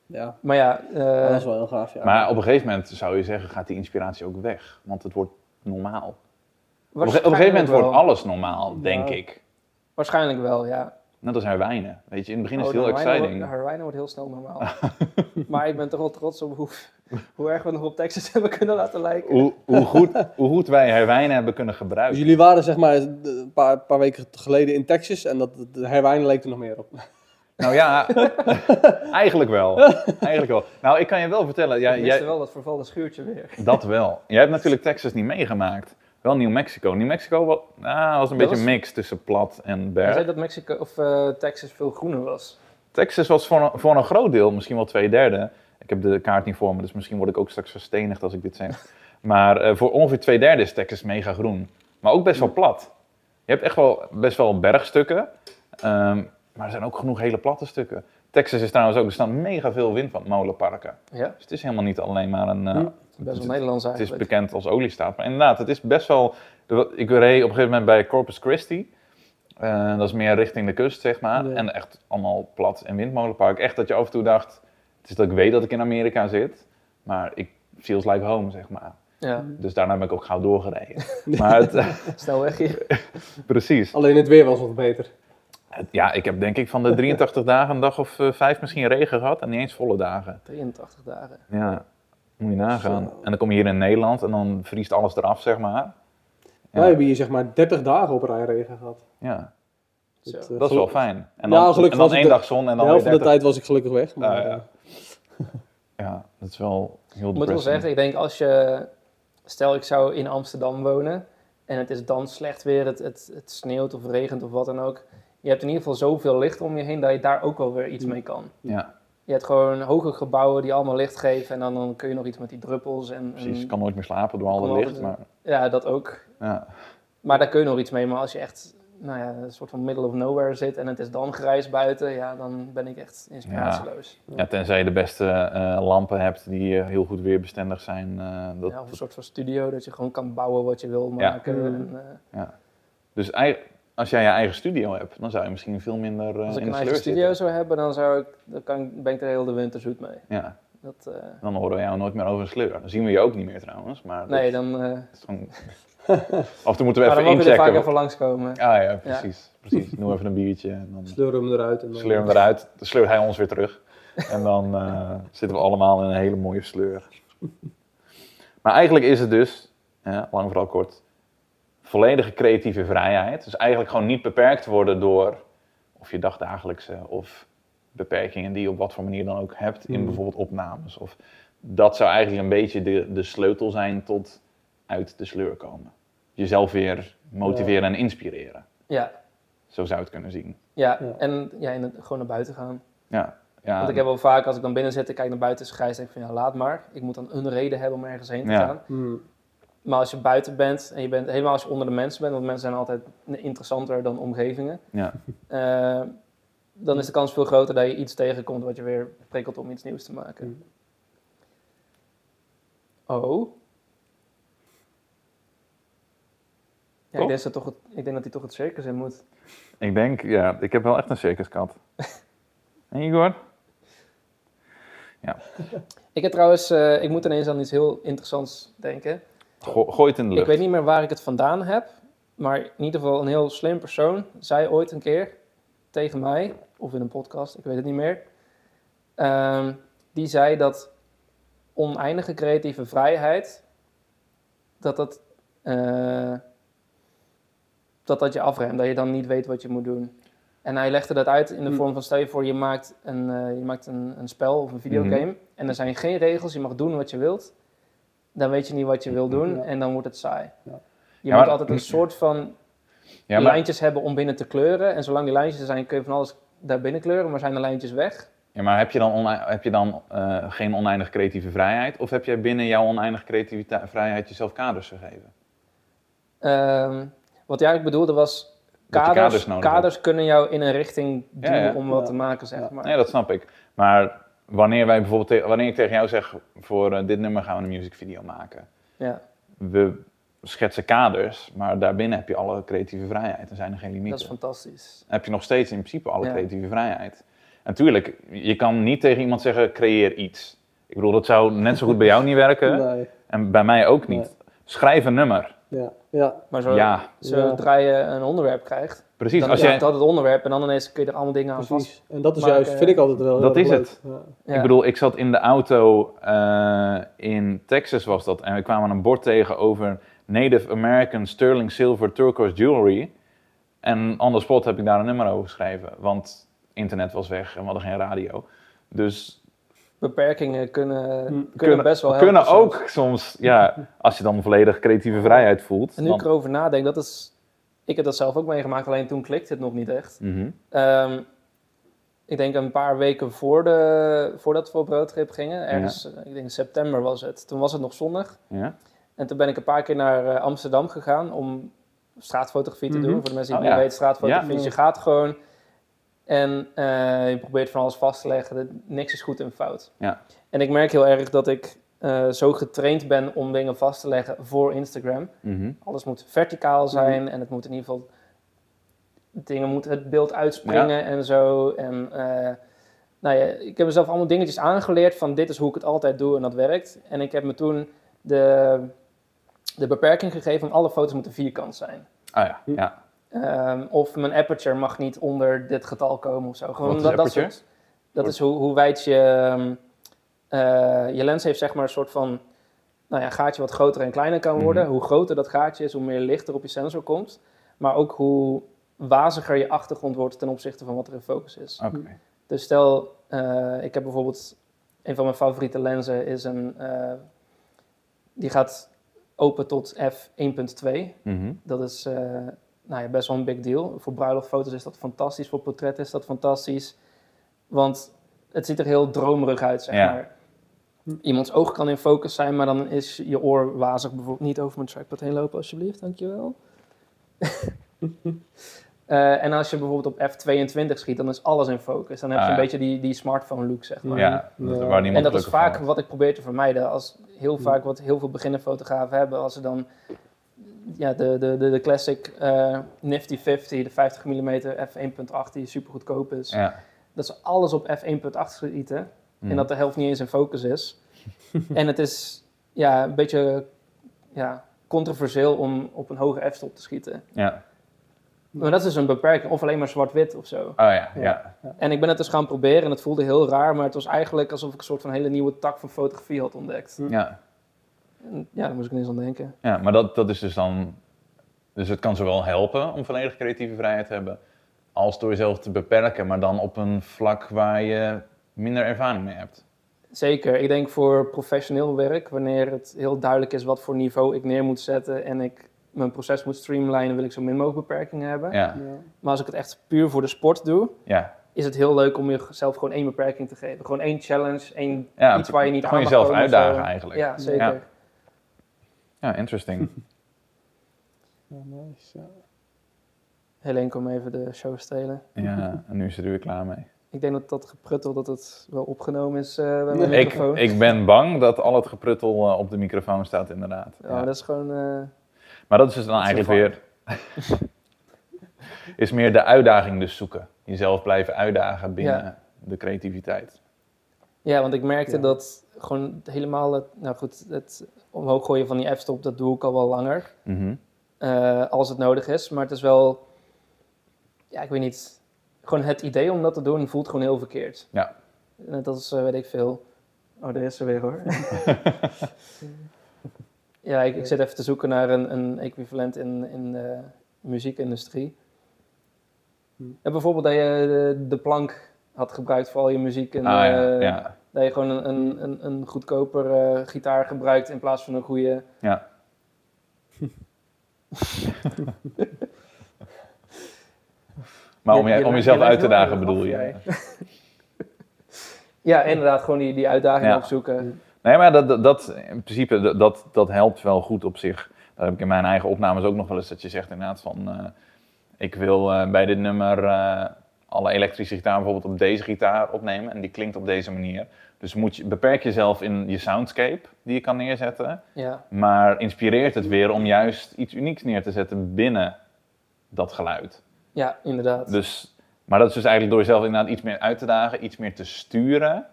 Ja, Maar ja, eh, dat is wel heel gaaf, ja. Maar op een gegeven moment zou je zeggen, gaat die inspiratie ook weg. Want het wordt normaal. Op een, gegeven moment wel. wordt alles normaal, Ja. denk ik. Waarschijnlijk wel, ja. Net als herwijnen. Weet je, in het begin is Oh, het heel exciting. wordt- de Herwijnen wordt heel snel normaal. maar ik ben toch wel trots op hoe, hoe erg we nog op Texas hebben kunnen laten lijken. Hoe, hoe, goed, hoe goed wij herwijnen hebben kunnen Dus gebruiken. jullie waren zeg maar een paar, paar weken geleden in Texas en dat, de herwijnen leek er nog meer op. Nou ja, eigenlijk wel. Eigenlijk wel. Nou, ik kan je wel vertellen, ja, ik miste jij, wel dat vervallen schuurtje weer. dat wel. Jij hebt natuurlijk Texas niet meegemaakt. Wel New Mexico. New Mexico nou, was een Dat beetje was- een mix tussen plat en Je berg. zei dat Mexico of eh, Texas veel groener was. Texas was voor een, voor een groot deel, misschien wel twee derde. Ik heb de kaart niet voor me, dus misschien word ik ook straks verstenigd als ik dit zeg. Maar eh, voor ongeveer twee derde is Texas mega groen. Maar ook best wel plat. Je hebt echt wel best wel bergstukken. ehm, maar er zijn ook genoeg hele platte stukken. Texas is trouwens ook, er staan mega veel windmolenparken. Ja, Dus het is helemaal niet alleen maar een... eh, Hm. best het- wel Nederlands Het is eigenlijk. bekend als oliestaat. Maar inderdaad, het is best wel... Ik reed op een gegeven moment bij Corpus Christi. Eh, dat is meer richting de kust, zeg maar. Ja. En echt allemaal plat en windmolenpark. Echt dat je af en toe dacht... Het is dat ik weet dat ik in Amerika zit. Maar ik feels like home, zeg maar. Ja, Dus daarna ben ik ook gauw doorgereden. maar het, snel weg hier. precies. Alleen het weer was wat beter. Ja, ik heb denk ik van de 83 dagen een dag of eh, vijf misschien regen gehad. En niet eens volle dagen. 83 dagen. Ja, moet je nagaan. Zo. En dan kom je hier in Nederland en dan vriest alles eraf, zeg maar. Wij hebben hier zeg maar 30 dagen op rij regen gehad. Ja. Zo. Dat is wel fijn. En Ja, dan, gelukkig en dan was één de- dag zon en De dan helft weer van de 30. tijd was ik gelukkig weg. Maar, Ah, ja. eh, Ja, dat is wel heel Ik moet wel zeggen, ik denk als je... Stel, ik zou in Amsterdam wonen en het is dan slecht weer, het, het, het sneeuwt of regent of wat dan ook. Je hebt in ieder geval zoveel licht om je heen dat je daar ook wel weer iets mee kan. Ja, Je hebt gewoon hoge gebouwen die allemaal licht geven en dan, dan kun je nog iets met die druppels. En, precies. Ik kan nooit meer slapen door al dat licht. altijd- Maar, ja, dat ook. ja. Maar daar kun je nog iets mee. Maar als je echt nou ja, een soort van middle of nowhere zit en het is dan grijs buiten, ja, dan ben ik echt inspiratieloos. ja, tenzij je de beste eh, lampen hebt die eh, heel goed weerbestendig zijn. eh, dat, Ja, of een soort van studio dat je gewoon kan bouwen wat je wil maken. En, eh, Dus ei- als jij je eigen studio hebt, dan zou je misschien veel minder eh, als ik in een de eigen sleur studio zitten. zou hebben, dan, zou ik, dan kan, ben ik er heel de winter zoet mee. Ja, Dat, eh, dan horen we jou nooit meer over een sleur. Dan zien we je ook niet meer trouwens. Maar dat nee, dan, eh is. Af en toe moeten we maar dan even mogen we er vaak inchecken. even langskomen. Ah ja, precies. precies. Doe even een biertje en dan... sleur hem eruit. En dan, sleur hem eruit, dan sleurt hij ons weer terug. En dan eh, zitten we allemaal in een hele mooie sleur. Maar eigenlijk is het dus, ja, lang vooral kort, volledige creatieve vrijheid. Dus eigenlijk gewoon niet beperkt worden door of je dagdagelijkse of beperkingen die je op wat voor manier dan ook hebt in Hmm. bijvoorbeeld opnames. Of dat zou eigenlijk een beetje de, de sleutel zijn tot uit de sleur komen. Jezelf weer motiveren en inspireren. Ja, Zo zou het kunnen zien. ja. Ja. en ja, in het, gewoon naar buiten gaan. Ja, ja. Want ik heb wel vaak, als ik dan binnen zit, ik kijk naar buiten, is grijs, denk ik van ja, laat maar. Ik moet dan een reden hebben om ergens heen te Ja. gaan. Hmm. Maar als je buiten bent, en je bent helemaal als je onder de mensen bent, want mensen zijn altijd interessanter dan omgevingen, ja. eh, dan is de kans veel groter dat je iets tegenkomt wat je weer prikkelt om iets nieuws te maken. Oh. Ja, ik denk, dat toch het, ik denk dat hij toch het circus in moet. Ik denk, ja, ik heb wel echt een circuskat. en Igor? Ik heb trouwens, eh, ik moet ineens aan iets heel interessants denken. Go- gooi het in de lucht. Ik weet niet meer waar ik het vandaan heb, maar in ieder geval een heel slim persoon zei ooit een keer tegen mij, of in een podcast, ik weet het niet meer. Ehm, die zei dat oneindige creatieve vrijheid, dat dat, eh, dat dat je afremt, dat je dan niet weet wat je moet doen. En hij legde dat uit in de Hm. vorm van, stel je voor, je maakt een, eh, je maakt een, een spel of een videogame en er zijn geen regels, je mag doen wat je wilt. Dan weet je niet wat je wil doen Ja. en dan wordt het saai. Ja. Je Ja, moet maar- altijd een soort van ja, maar, lijntjes hebben om binnen te kleuren. En zolang die lijntjes er zijn, kun je van alles daar binnen kleuren. Maar zijn de lijntjes weg? ja, maar heb je dan, heb je dan eh, geen oneindig creatieve vrijheid? Of heb jij binnen jouw oneindig creatieve vrijheid jezelf kaders gegeven? Ehm, wat jij eigenlijk bedoelde was... Kaders, kaders kunnen jou in een richting duwen ja. om wat Ja. te maken, zeg Ja. maar. Nee, dat snap ik. Maar wanneer, wij bijvoorbeeld te- wanneer ik tegen jou zeg, voor eh, dit nummer gaan we een musicvideo maken. Ja, We schetsen kaders, maar daarbinnen heb je alle creatieve vrijheid en zijn er geen limieten. dat is fantastisch. heb je nog steeds in principe alle Ja. creatieve vrijheid. En tuurlijk, je kan niet tegen iemand zeggen, creëer iets. Ik bedoel, dat zou net zo goed bij jou niet werken Nee. en bij mij ook niet. Schrijf een nummer. Ja. Ja. Maar zo, Ja, zodra je een onderwerp krijgt, precies. dan Als jij, het het onderwerp en dan ineens kun je er allemaal dingen aan vast. Precies. En dat is maken, juist, vind ik altijd wel Dat is het. Ja. Ik bedoel, ik zat in de auto eh, in Texas was dat en we kwamen een bord tegen over Native American Sterling Silver Turquoise Jewelry. En on the spot heb ik daar een nummer over geschreven, want internet was weg en we hadden geen radio. Dus Beperkingen kunnen, Hm. kunnen, best wel helpen. kunnen ook soms, ja, als je dan volledig creatieve vrijheid voelt. En nu dan- ik erover nadenk, dat is... Ik heb dat zelf ook meegemaakt, alleen toen klikte het nog niet echt. Mhm. Ehm, ik denk een paar weken voor de, voordat we op roadtrip gingen, ergens, eh, ik denk in september was het. Toen was het nog zonnig. Ja? En toen ben ik een paar keer naar eh, Amsterdam gegaan om straatfotografie te Mhm. doen. Voor de mensen die Oh, het niet ja. weten, straatfotografie. Ja. Dus je gaat gewoon en eh, je probeert van alles vast te leggen. Niks is goed en fout. Ja. En ik merk heel erg dat ik eh, zo getraind ben om dingen vast te leggen voor Instagram. Mhm. Alles moet verticaal zijn en het moet in ieder geval dingen moeten het beeld uitspringen en zo. En eh, nou ja, ik heb mezelf allemaal dingetjes aangeleerd van dit is hoe ik het altijd doe en dat werkt. En ik heb me toen de, de beperking gegeven om alle foto's moeten vierkant zijn. Ah ja, ja. Ehm, of mijn aperture mag niet onder dit getal komen of zo. Gewoon Wat is dat, dat, soort, dat is hoe, hoe wijd je... ehm, eh, je lens heeft zeg maar een soort van nou ja, gaatje wat groter en kleiner kan worden. Mhm. Hoe groter dat gaatje is, hoe meer licht er op je sensor komt. Maar ook hoe waziger je achtergrond wordt ten opzichte van wat er in focus is. Oké. Dus stel, eh, ik heb bijvoorbeeld... Een van mijn favoriete lenzen is een... eh, die gaat open tot f1.2. Mhm. Dat is eh, nou ja, best wel een big deal. Voor bruiloftfoto's is dat fantastisch, voor portretten is dat fantastisch. Want het ziet er heel dromerig uit, zeg Ja. maar. Iemands oog kan in focus zijn, maar dan is je oor wazig bijvoorbeeld niet over mijn trackpad heen lopen, alsjeblieft, dankjewel. Eh en als je bijvoorbeeld op f22 schiet, dan is alles in focus. Dan heb je Ah, een beetje die, die smartphone look, zeg maar. Ja, dat, Ja. waar niemand En dat is vaak wat ik probeer te vermijden. Als heel vaak wat heel veel beginnerfotografen hebben, als ze dan ja, de, de, de, de classic eh, Nifty 50, de 50 mm f1.8 die super goedkoop is, Ja. dat ze alles op f1.8 schieten En dat de helft niet eens in focus is. en het is ja, een beetje ja, controversieel om op een hoge f-stop te schieten. Ja. Maar dat is dus een beperking, of alleen maar zwart-wit of zo. Oh ja, ja. Ja. En ik ben het dus gaan proberen en het voelde heel raar, maar het was eigenlijk alsof ik een soort van hele nieuwe tak van fotografie had ontdekt. ja. En ja, daar moest ik ineens aan denken. Ja, maar dat, dat is dus dan... Dus het kan zowel helpen om volledig creatieve vrijheid te hebben... als door jezelf te beperken, maar dan op een vlak waar je minder ervaring mee hebt. Zeker. Ik denk voor professioneel werk, wanneer het heel duidelijk is wat voor niveau ik neer moet zetten en ik mijn proces moet streamlinen, wil ik zo min mogelijk beperkingen hebben. Ja, Maar als ik het echt puur voor de sport doe, ja. is het heel leuk om jezelf gewoon één beperking te geven. Gewoon één challenge, één ja iets waar je niet gewoon aan mag jezelf uitdagen eigenlijk. Ja, zeker. Ja. Ja, interesting. Ja, nice. Helene, kom even de show stelen. ja, en nu is het er weer klaar mee. Ik denk dat dat gepruttel, dat het wel opgenomen is eh, bij mijn. Ik, microfoon. ik ben bang dat al het gepruttel eh, op de microfoon staat, inderdaad. Ja, Ja. dat is gewoon... eh, Maar dat is dus dan eigenlijk weer... is meer de uitdaging dus zoeken. Jezelf blijven uitdagen binnen Ja. de creativiteit. Ja, want ik merkte Ja. dat gewoon helemaal het, nou goed, het omhoog gooien van die f-stop, dat doe ik al wel langer, Mhm. als het nodig is. Maar het is wel, ja, ik weet niet, gewoon het idee om dat te doen voelt gewoon heel verkeerd. Ja. Net als, eh, weet ik veel, oh, daar is ze weer hoor. ja, ik, ik zit even te zoeken naar een, een equivalent in, in de muziekindustrie. Hm. En bijvoorbeeld dat je de, de plank had gebruikt voor al je muziek en ah ja, eh, ja. dat je gewoon een, een, een, een goedkoper eh, gitaar gebruikt in plaats van een goede. ja. Maar om, Je- je, je om jezelf je uit te dagen bedoel je? Ja, inderdaad, gewoon die, die uitdaging Ja. opzoeken. Nee, maar dat, dat, in principe, dat- dat, dat helpt wel goed op zich. Dat heb ik in mijn eigen opnames ook nog wel eens, dat je zegt inderdaad van... eh, ik wil eh, bij dit nummer eh, alle elektrische gitaar bijvoorbeeld op deze gitaar opnemen en die klinkt op deze manier. Dus moet je, beperk jezelf in je soundscape die je kan neerzetten, Ja, maar inspireert het weer om juist iets unieks neer te zetten binnen dat geluid. Ja inderdaad. Dus, maar dat is dus eigenlijk door jezelf inderdaad iets meer uit te dagen, iets meer te sturen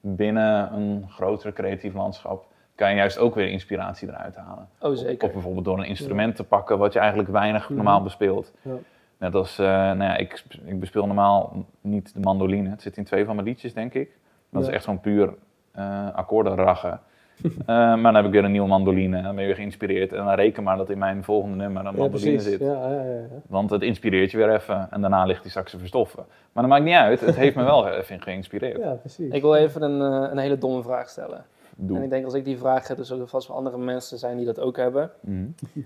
binnen een groter creatief landschap, kan je juist ook weer inspiratie eruit halen. oh, zeker. Of bijvoorbeeld door een instrument te pakken wat je eigenlijk weinig Mhm. normaal bespeelt. Ja. Net als, eh, nou ja, ik, ik bespeel normaal niet de mandoline. Het zit in twee van mijn liedjes, denk ik. Dat Ja. is echt zo'n puur eh akkoorden rachen. Eh, maar dan heb ik weer een nieuwe mandoline. Dan ben je weer geïnspireerd. En dan reken maar dat in mijn volgende nummer een Ja, mandoline precies. zit. Ja, ja, ja, ja. Want het inspireert je weer even. En daarna ligt die straks verstoffen. Maar dat maakt niet uit. Het heeft me wel even geïnspireerd. Ja, precies. Ik wil even een, eh, een hele domme vraag stellen. Doe. En ik denk als ik die vraag heb, er zullen vast wel andere mensen zijn die dat ook hebben. Mhm.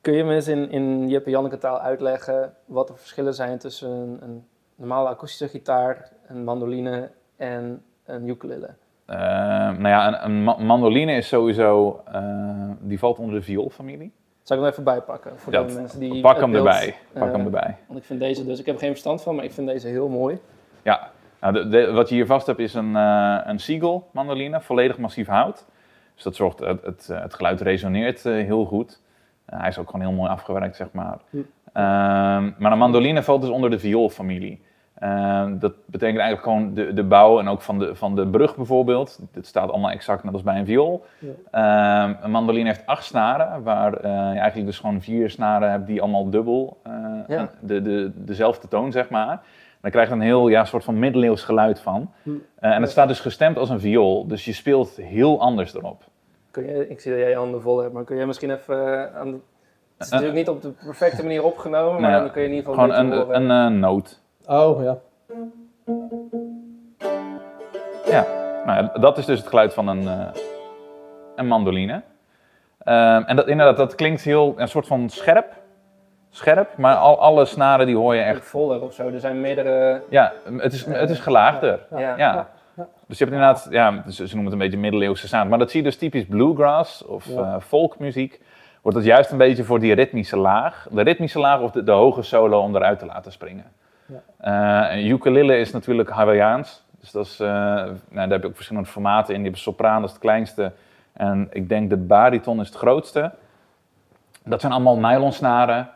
Kun je me eens in, in Jip en Janneke taal uitleggen wat de verschillen zijn tussen een, een normale akoestische gitaar, een mandoline en een ukulele? Eh, nou ja, een, een ma- mandoline is sowieso... eh, die valt onder de vioolfamilie. Zal ik hem even bijpakken? Voor Ja, de mensen die Pak hem beeld, erbij. Pak eh, hem erbij. Want ik vind deze dus, ik heb er geen verstand van, maar ik vind deze heel mooi. Ja, nou, de, de- wat je hier vast hebt is een, eh een Siegel mandoline, volledig massief hout. Dus dat zorgt, het, het, eh, het geluid resoneert eh, heel goed. Eh, hij is ook gewoon heel mooi afgewerkt, zeg maar. Hm. Ehm, maar een mandoline valt dus onder de vioolfamilie. Ehm, dat betekent eigenlijk gewoon de, de bouw en ook van de, van de brug bijvoorbeeld. Het staat allemaal exact net als bij een viool. Ja. Ehm, een mandoline heeft acht snaren, waar eh, je eigenlijk dus gewoon vier snaren hebt die allemaal dubbel, eh, Ja. de, de, dezelfde toon zeg maar. Dan krijg je een heel ja, soort van middeleeuws geluid van. Hm. Eh, en het staat dus gestemd als een viool, dus je speelt heel anders erop. Kun je, ik zie dat jij je handen vol hebt, maar kun je misschien even aan de, Het is natuurlijk niet op de perfecte manier opgenomen, maar Nou dan kun je in ieder geval Gewoon een een, een noot. Oh, ja. Ja, nou, ja, dat is dus het geluid van een, eh, een mandoline. Ehm, en dat, inderdaad, dat klinkt heel, een soort van scherp. Scherp, maar al, alle snaren die hoor je echt voller of zo. Er zijn meerdere... Ja, het is, het is gelaagder. Ja. Ja. Dus je hebt inderdaad, ja, ze, ze noemen het een beetje middeleeuwse sound. Maar dat zie je dus typisch bluegrass of Ja. eh, folkmuziek. Wordt het juist een beetje voor die ritmische laag. De ritmische laag of de, de hoge solo om eruit te laten springen. Eh, een ukulele is natuurlijk Hawaiiaans. Dus dat is, eh, nou, daar heb je ook verschillende formaten in. Die hebben sopraan, dat is het kleinste. En ik denk de bariton is het grootste. Dat zijn allemaal nylonsnaren.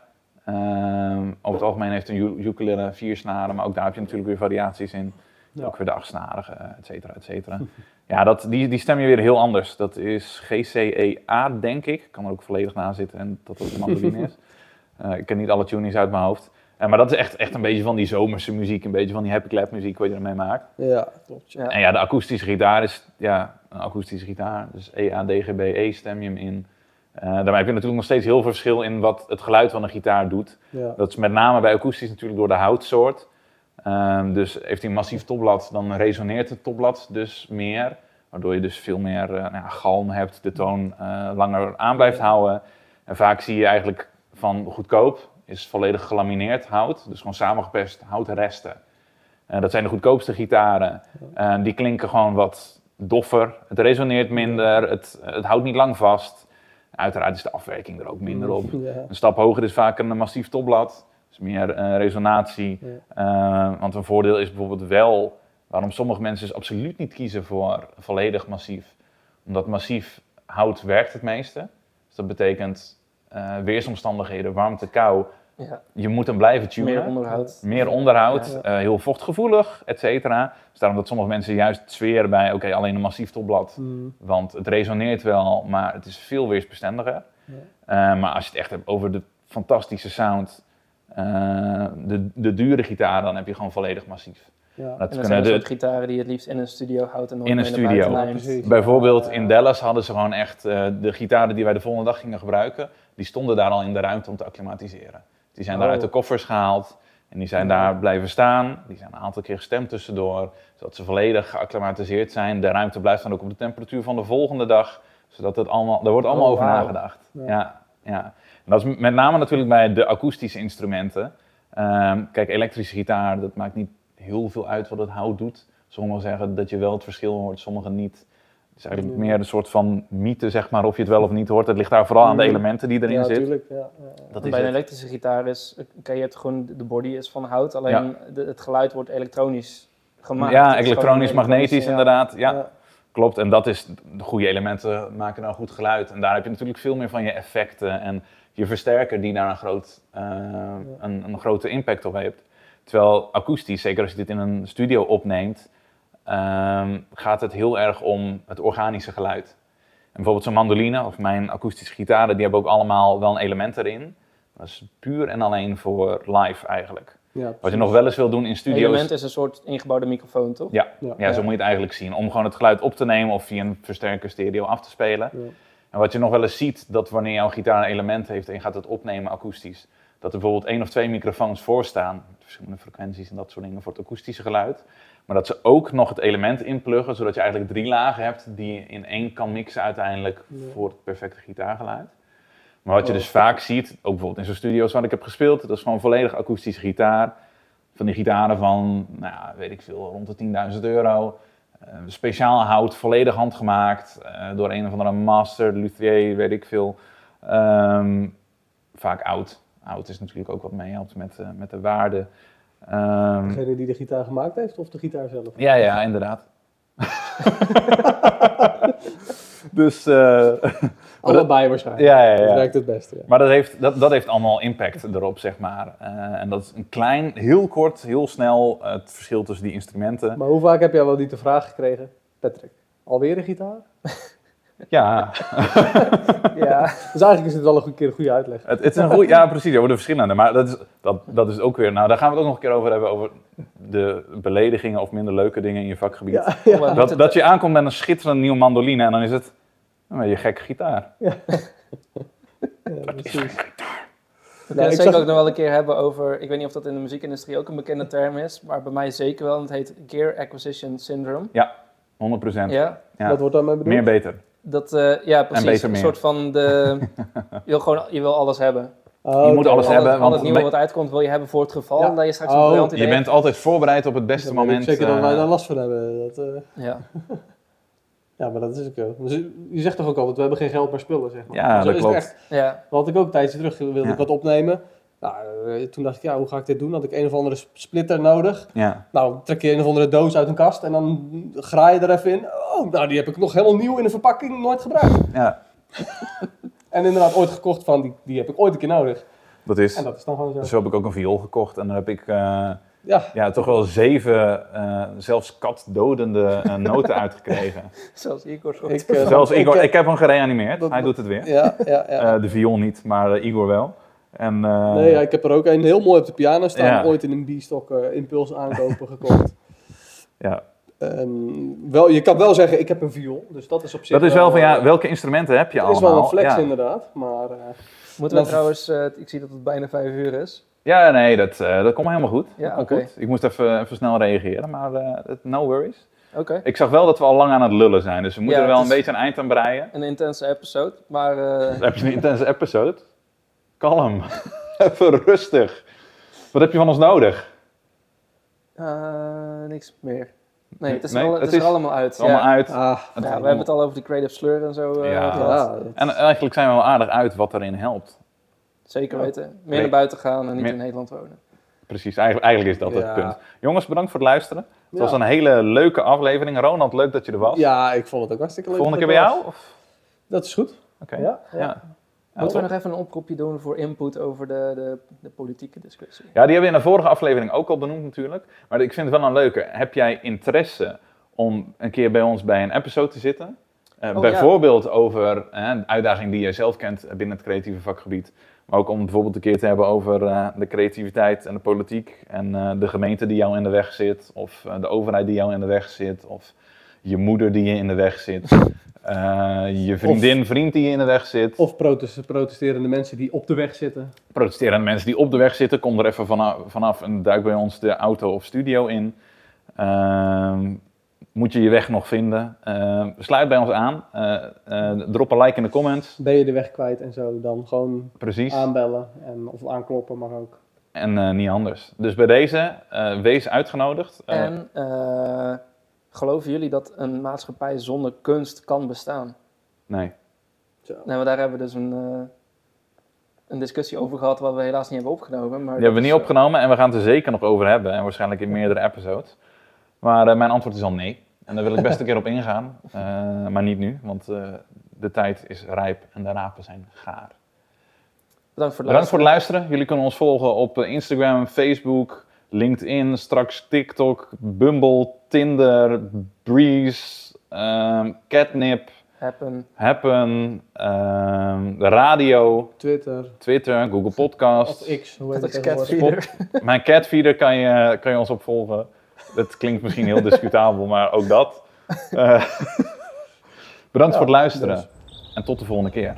Ehm over het algemeen heeft een ukulele vier snaren, maar ook daar heb je natuurlijk weer variaties in. Ja. Ook weer de achtsnarige, et cetera, et cetera. ja, dat, die, die stem je weer heel anders. Dat is GCEA, denk ik. Kan er ook volledig na zitten en dat dat een mandoline is. Eh, ik ken niet alle tunings uit mijn hoofd. Eh, maar dat is echt, echt een beetje van die zomerse muziek, een beetje van die happy clap muziek wat je ermee maakt. Ja, klopt. Ja. En ja, de akoestische gitaar is ja, een akoestische gitaar. Dus E, A, D, G, B, E stem je hem in. Daarmee heb je natuurlijk nog steeds heel veel verschil in wat het geluid van een gitaar doet. Ja. Dat is met name bij akoestisch natuurlijk door de houtsoort. Ehm, dus heeft hij een massief topblad, dan resoneert het topblad dus meer. Waardoor je dus veel meer eh, nou ja, galm hebt, de toon eh, langer aan blijft houden. En vaak zie je eigenlijk van goedkoop is volledig gelamineerd hout. Dus gewoon samengeperst houten resten. Eh, dat zijn de goedkoopste gitaren. Eh, die klinken gewoon wat doffer. Het resoneert minder, het, het houdt niet lang vast. Uiteraard is de afwerking er ook minder op. Ja. Een stap hoger is vaak een massief topblad. Dus meer eh, resonatie. Ja. Want een voordeel is bijvoorbeeld wel waarom sommige mensen dus absoluut niet kiezen voor volledig massief. Omdat massief hout werkt het meeste. Dus dat betekent eh, weersomstandigheden, warmte, kou. Ja, Je moet hem blijven tunen. meer onderhoud. Meer onderhoud, Ja. eh, heel vochtgevoelig, et cetera. Dus daarom dat sommige mensen juist zweren bij, oké, alleen een massief topblad. Mm. Want het resoneert wel, maar het is veel weersbestendiger. Ja. Eh, maar als je het echt hebt over de fantastische sound, de, de dure gitaar, dan heb je gewoon volledig massief. Ja. Dat En dat zijn de soort gitaren die je het liefst in een studio houdt en nooit In een studio. bijvoorbeeld in. Dallas hadden ze gewoon echt de gitaren die wij de volgende dag gingen gebruiken, die stonden daar al in de ruimte om te acclimatiseren. Die zijn daar Oh. uit de koffers gehaald en die zijn daar blijven staan. Die zijn een aantal keer gestemd tussendoor, zodat ze volledig geacclimatiseerd zijn. De ruimte blijft dan ook op de temperatuur van de volgende dag, zodat het allemaal, daar wordt allemaal Oh, over nagedacht. Ja. Ja. Ja, En dat is met name natuurlijk bij de akoestische instrumenten. Ehm, kijk, elektrische gitaar, dat maakt niet heel veel uit wat het hout doet. Sommigen zeggen dat je wel het verschil hoort, sommigen niet. Het is eigenlijk meer een soort van mythe, zeg maar, of je het wel of niet hoort. Het ligt daar vooral aan de Ja. elementen die erin ja, zitten. tuurlijk. Ja, bij een het. elektrische gitaar is, oké, je hebt gewoon, de body is van hout, alleen de- het geluid wordt elektronisch gemaakt. Het Ja, elektronisch, magnetisch inderdaad. Ja, Ja. klopt. En dat is, de goede elementen maken dan goed geluid. En daar heb je natuurlijk veel meer van je effecten en je versterker die daar een, groot, eh, een, een grote impact op heeft. Terwijl akoestisch, zeker als je dit in een studio opneemt, ehm, gaat het heel erg om het organische geluid. En bijvoorbeeld zo'n mandoline of mijn akoestische gitaren, die hebben ook allemaal wel een element erin. Dat is puur en alleen voor live eigenlijk. Ja, Wat je nog wel eens wil doen in studio's. element is een soort ingebouwde microfoon, toch? Ja, Ja. ja, zo moet je het eigenlijk zien. Om gewoon het geluid op te nemen of via een versterker stereo af te spelen. Ja. En wat je nog wel eens ziet, dat wanneer jouw gitaar een element heeft en je gaat het opnemen akoestisch, dat er bijvoorbeeld één of twee microfoons voor staan, met verschillende frequenties en dat soort dingen voor het akoestische geluid. Maar dat ze ook nog het element inpluggen, zodat je eigenlijk drie lagen hebt die je in één kan mixen uiteindelijk Ja. voor het perfecte gitaargeluid. Maar wat je Oh. dus vaak ziet, ook bijvoorbeeld in zo'n studio's waar ik heb gespeeld, dat is gewoon volledig akoestische gitaar. Van die gitaren van, nou ja, weet ik veel, rond de 10.000 euro. Eh, speciaal hout, volledig handgemaakt, eh, door een of andere master, luthier, weet ik veel. Ehm, vaak oud. Oud is natuurlijk ook wat meehelpt met, eh, met de waarde. Ehm, Degene die de gitaar gemaakt heeft of de gitaar zelf? ja, ja, inderdaad. dus, eh, Allebei waarschijnlijk. ja, ja, Dat werkt het beste. Ja. Maar dat heeft, dat, dat heeft allemaal impact erop, zeg maar. Eh, en dat is een klein, heel kort, heel snel eh, het verschil tussen die instrumenten. Maar hoe vaak heb jij wel niet de vraag gekregen, Patrick? Alweer een gitaar? Ja, Ja. Dus eigenlijk is het wel een goede keer een goede uitleg. het, het is een goeie, ja precies, er worden verschillende. Maar dat is, dat, dat is ook weer, nou daar gaan we het ook nog een keer over hebben, over de beledigingen of minder leuke dingen in je vakgebied. Ja, ja. Dat, dat je aankomt met een schitterende nieuwe mandoline en dan is het, nou, je gekke gitaar. ja precies. We Nou, kunnen het ik zeker zag- ook nog wel een keer hebben over, ik weet niet of dat in de muziekindustrie ook een bekende term is, maar bij mij zeker wel. en Het heet Gear Acquisition Syndrome. 100 procent. Ja, Ja. Wat wordt daarmee bedoeld? Meer beter. Dat, eh, ja precies. beter een meer. soort van de, je wil gewoon, je wil alles hebben. Oh, Je moet alles Al hebben, het, al want het nieuwe wat uitkomt wil je hebben voor het geval Ja. dat je straks Oh, een briljant Je idee bent altijd voorbereid op het beste moment. Zeker dat wij eh, daar last van hebben. Dat, eh. Ja. ja, maar dat is ook. Dus je zegt toch ook altijd, we hebben geen geld maar spullen, zeg maar. Ja, Zo dat klopt. echt. ja. Dat had ik ook een tijdje terug, wilde Ja. ik wat opnemen. Nou, eh, toen dacht ik, ja, hoe ga ik dit doen? Had ik een of andere sp- splitter nodig. Ja. Nou, trek je een of andere doos uit een kast en dan graai je er even in. Oh, nou, die heb ik nog helemaal nieuw in een verpakking, nooit gebruikt. ja, En inderdaad ooit gekocht van, die, die heb ik ooit een keer nodig. dat is. En dat is dan gewoon zo. Zo heb ik ook een viool gekocht en dan heb ik eh, Ja, ja, toch wel zeven, eh, zelfs katdodende eh, noten uitgekregen. Zelfs Igor schot. ik, zelfs ik, Igor, ik heb hem gereanimeerd, dat- hij doet het weer. Ja, ja, ja. Eh, de viool niet, maar eh, Igor wel. En, eh, nee, ja, ik heb er ook een heel mooi op de piano staan. Ja. Ooit in een B-stock eh, impuls aankopen gekocht. ja. Ehm, wel, je kan wel zeggen, ik heb een viool. Dus dat is op zich Dat is wel van, ja, eh, welke instrumenten heb je dat is allemaal? wel een flex ja. inderdaad. Maar eh, Moeten we trouwens, eh, ik zie dat het bijna vijf uur is. Ja, nee, dat, eh, dat komt helemaal goed. Ja, oké. goed. Ik moest even, even snel reageren, maar eh, het- no worries. Oké. Ik zag wel dat we al lang aan het lullen zijn, dus we moeten Ja, er wel het een is- beetje een eind aan breien. Een intense episode, maar eh, heb je een intense episode. Kalm. even rustig. Wat heb je van ons nodig? eh, niks meer. Nee, het is, Nee, al- het het is is- allemaal uit. Het is allemaal ja. uit. ah, Ja, we hebben het al over de creative slur en zo eh, Ja. En eigenlijk zijn we wel aardig uit wat erin helpt. Zeker Ja. weten. Meer naar buiten gaan en niet Meer- in Nederland wonen. Precies, eigenlijk, eigenlijk is dat Ja. het punt. Jongens, bedankt voor het luisteren. Het Ja. was een hele leuke aflevering. Ronald, leuk dat je er was. ja, ik vond het ook hartstikke leuk. Volgende keer ik bij jou? Of? Dat is goed. Oké. Ja, Ja. Moeten we top. nog even een oproepje doen voor input over de, de, de politieke discussie? Ja, die hebben we in de vorige aflevering ook al benoemd natuurlijk. Maar ik vind het wel een leuke. Heb jij interesse om een keer bij ons bij een episode te zitten? Eh, Oh, bijvoorbeeld over eh, een uitdaging die jij zelf kent binnen het creatieve vakgebied. Maar ook om bijvoorbeeld een keer te hebben over eh, de creativiteit en de politiek. En de gemeente die jou in de weg zit. Of de overheid die jou in de weg zit. Of je moeder die je in de weg zit. Eh, je vriendin, vriend die je in de weg zit. Of protest- protesterende mensen die op de weg zitten. protesterende mensen die op de weg zitten, kom er even vanaf, vanaf en duik bij ons de auto of studio in. Ehm, moet je je weg nog vinden? Ehm, sluit bij ons aan. Eh, eh, drop een like in de comments. Ben je de weg kwijt en zo, dan gewoon Precies. aanbellen en, of aankloppen mag ook. En eh, niet anders. Dus bij deze, eh, wees uitgenodigd. En eh, geloven jullie dat een maatschappij zonder kunst kan bestaan? nee. Zo. Nou, maar daar hebben we dus een, eh, een discussie over gehad, wat we helaas niet hebben opgenomen. Maar Die hebben we niet eh, opgenomen en we gaan het er zeker nog over hebben. En waarschijnlijk in meerdere episodes. Maar eh, mijn antwoord is al nee. En daar wil ik best een keer op ingaan. Eh, maar niet nu, want eh, de tijd is rijp en de rapen zijn gaar. Bedankt voor het Bedankt voor luisteren. het luisteren. Jullie kunnen ons volgen op Instagram, Facebook, LinkedIn, straks TikTok, Bumble, Tinder, Breeze, ehm, Catnip, Happen. Happen, ehm, de radio, Twitter Twitter, Google of Podcast. X, hoe heet Dat? Catfeeder. Mijn catfeeder kan je, kan je ons opvolgen. Dat klinkt misschien heel discutabel, maar ook dat. Eh, bedankt Ja, voor het luisteren dus. en tot de volgende keer.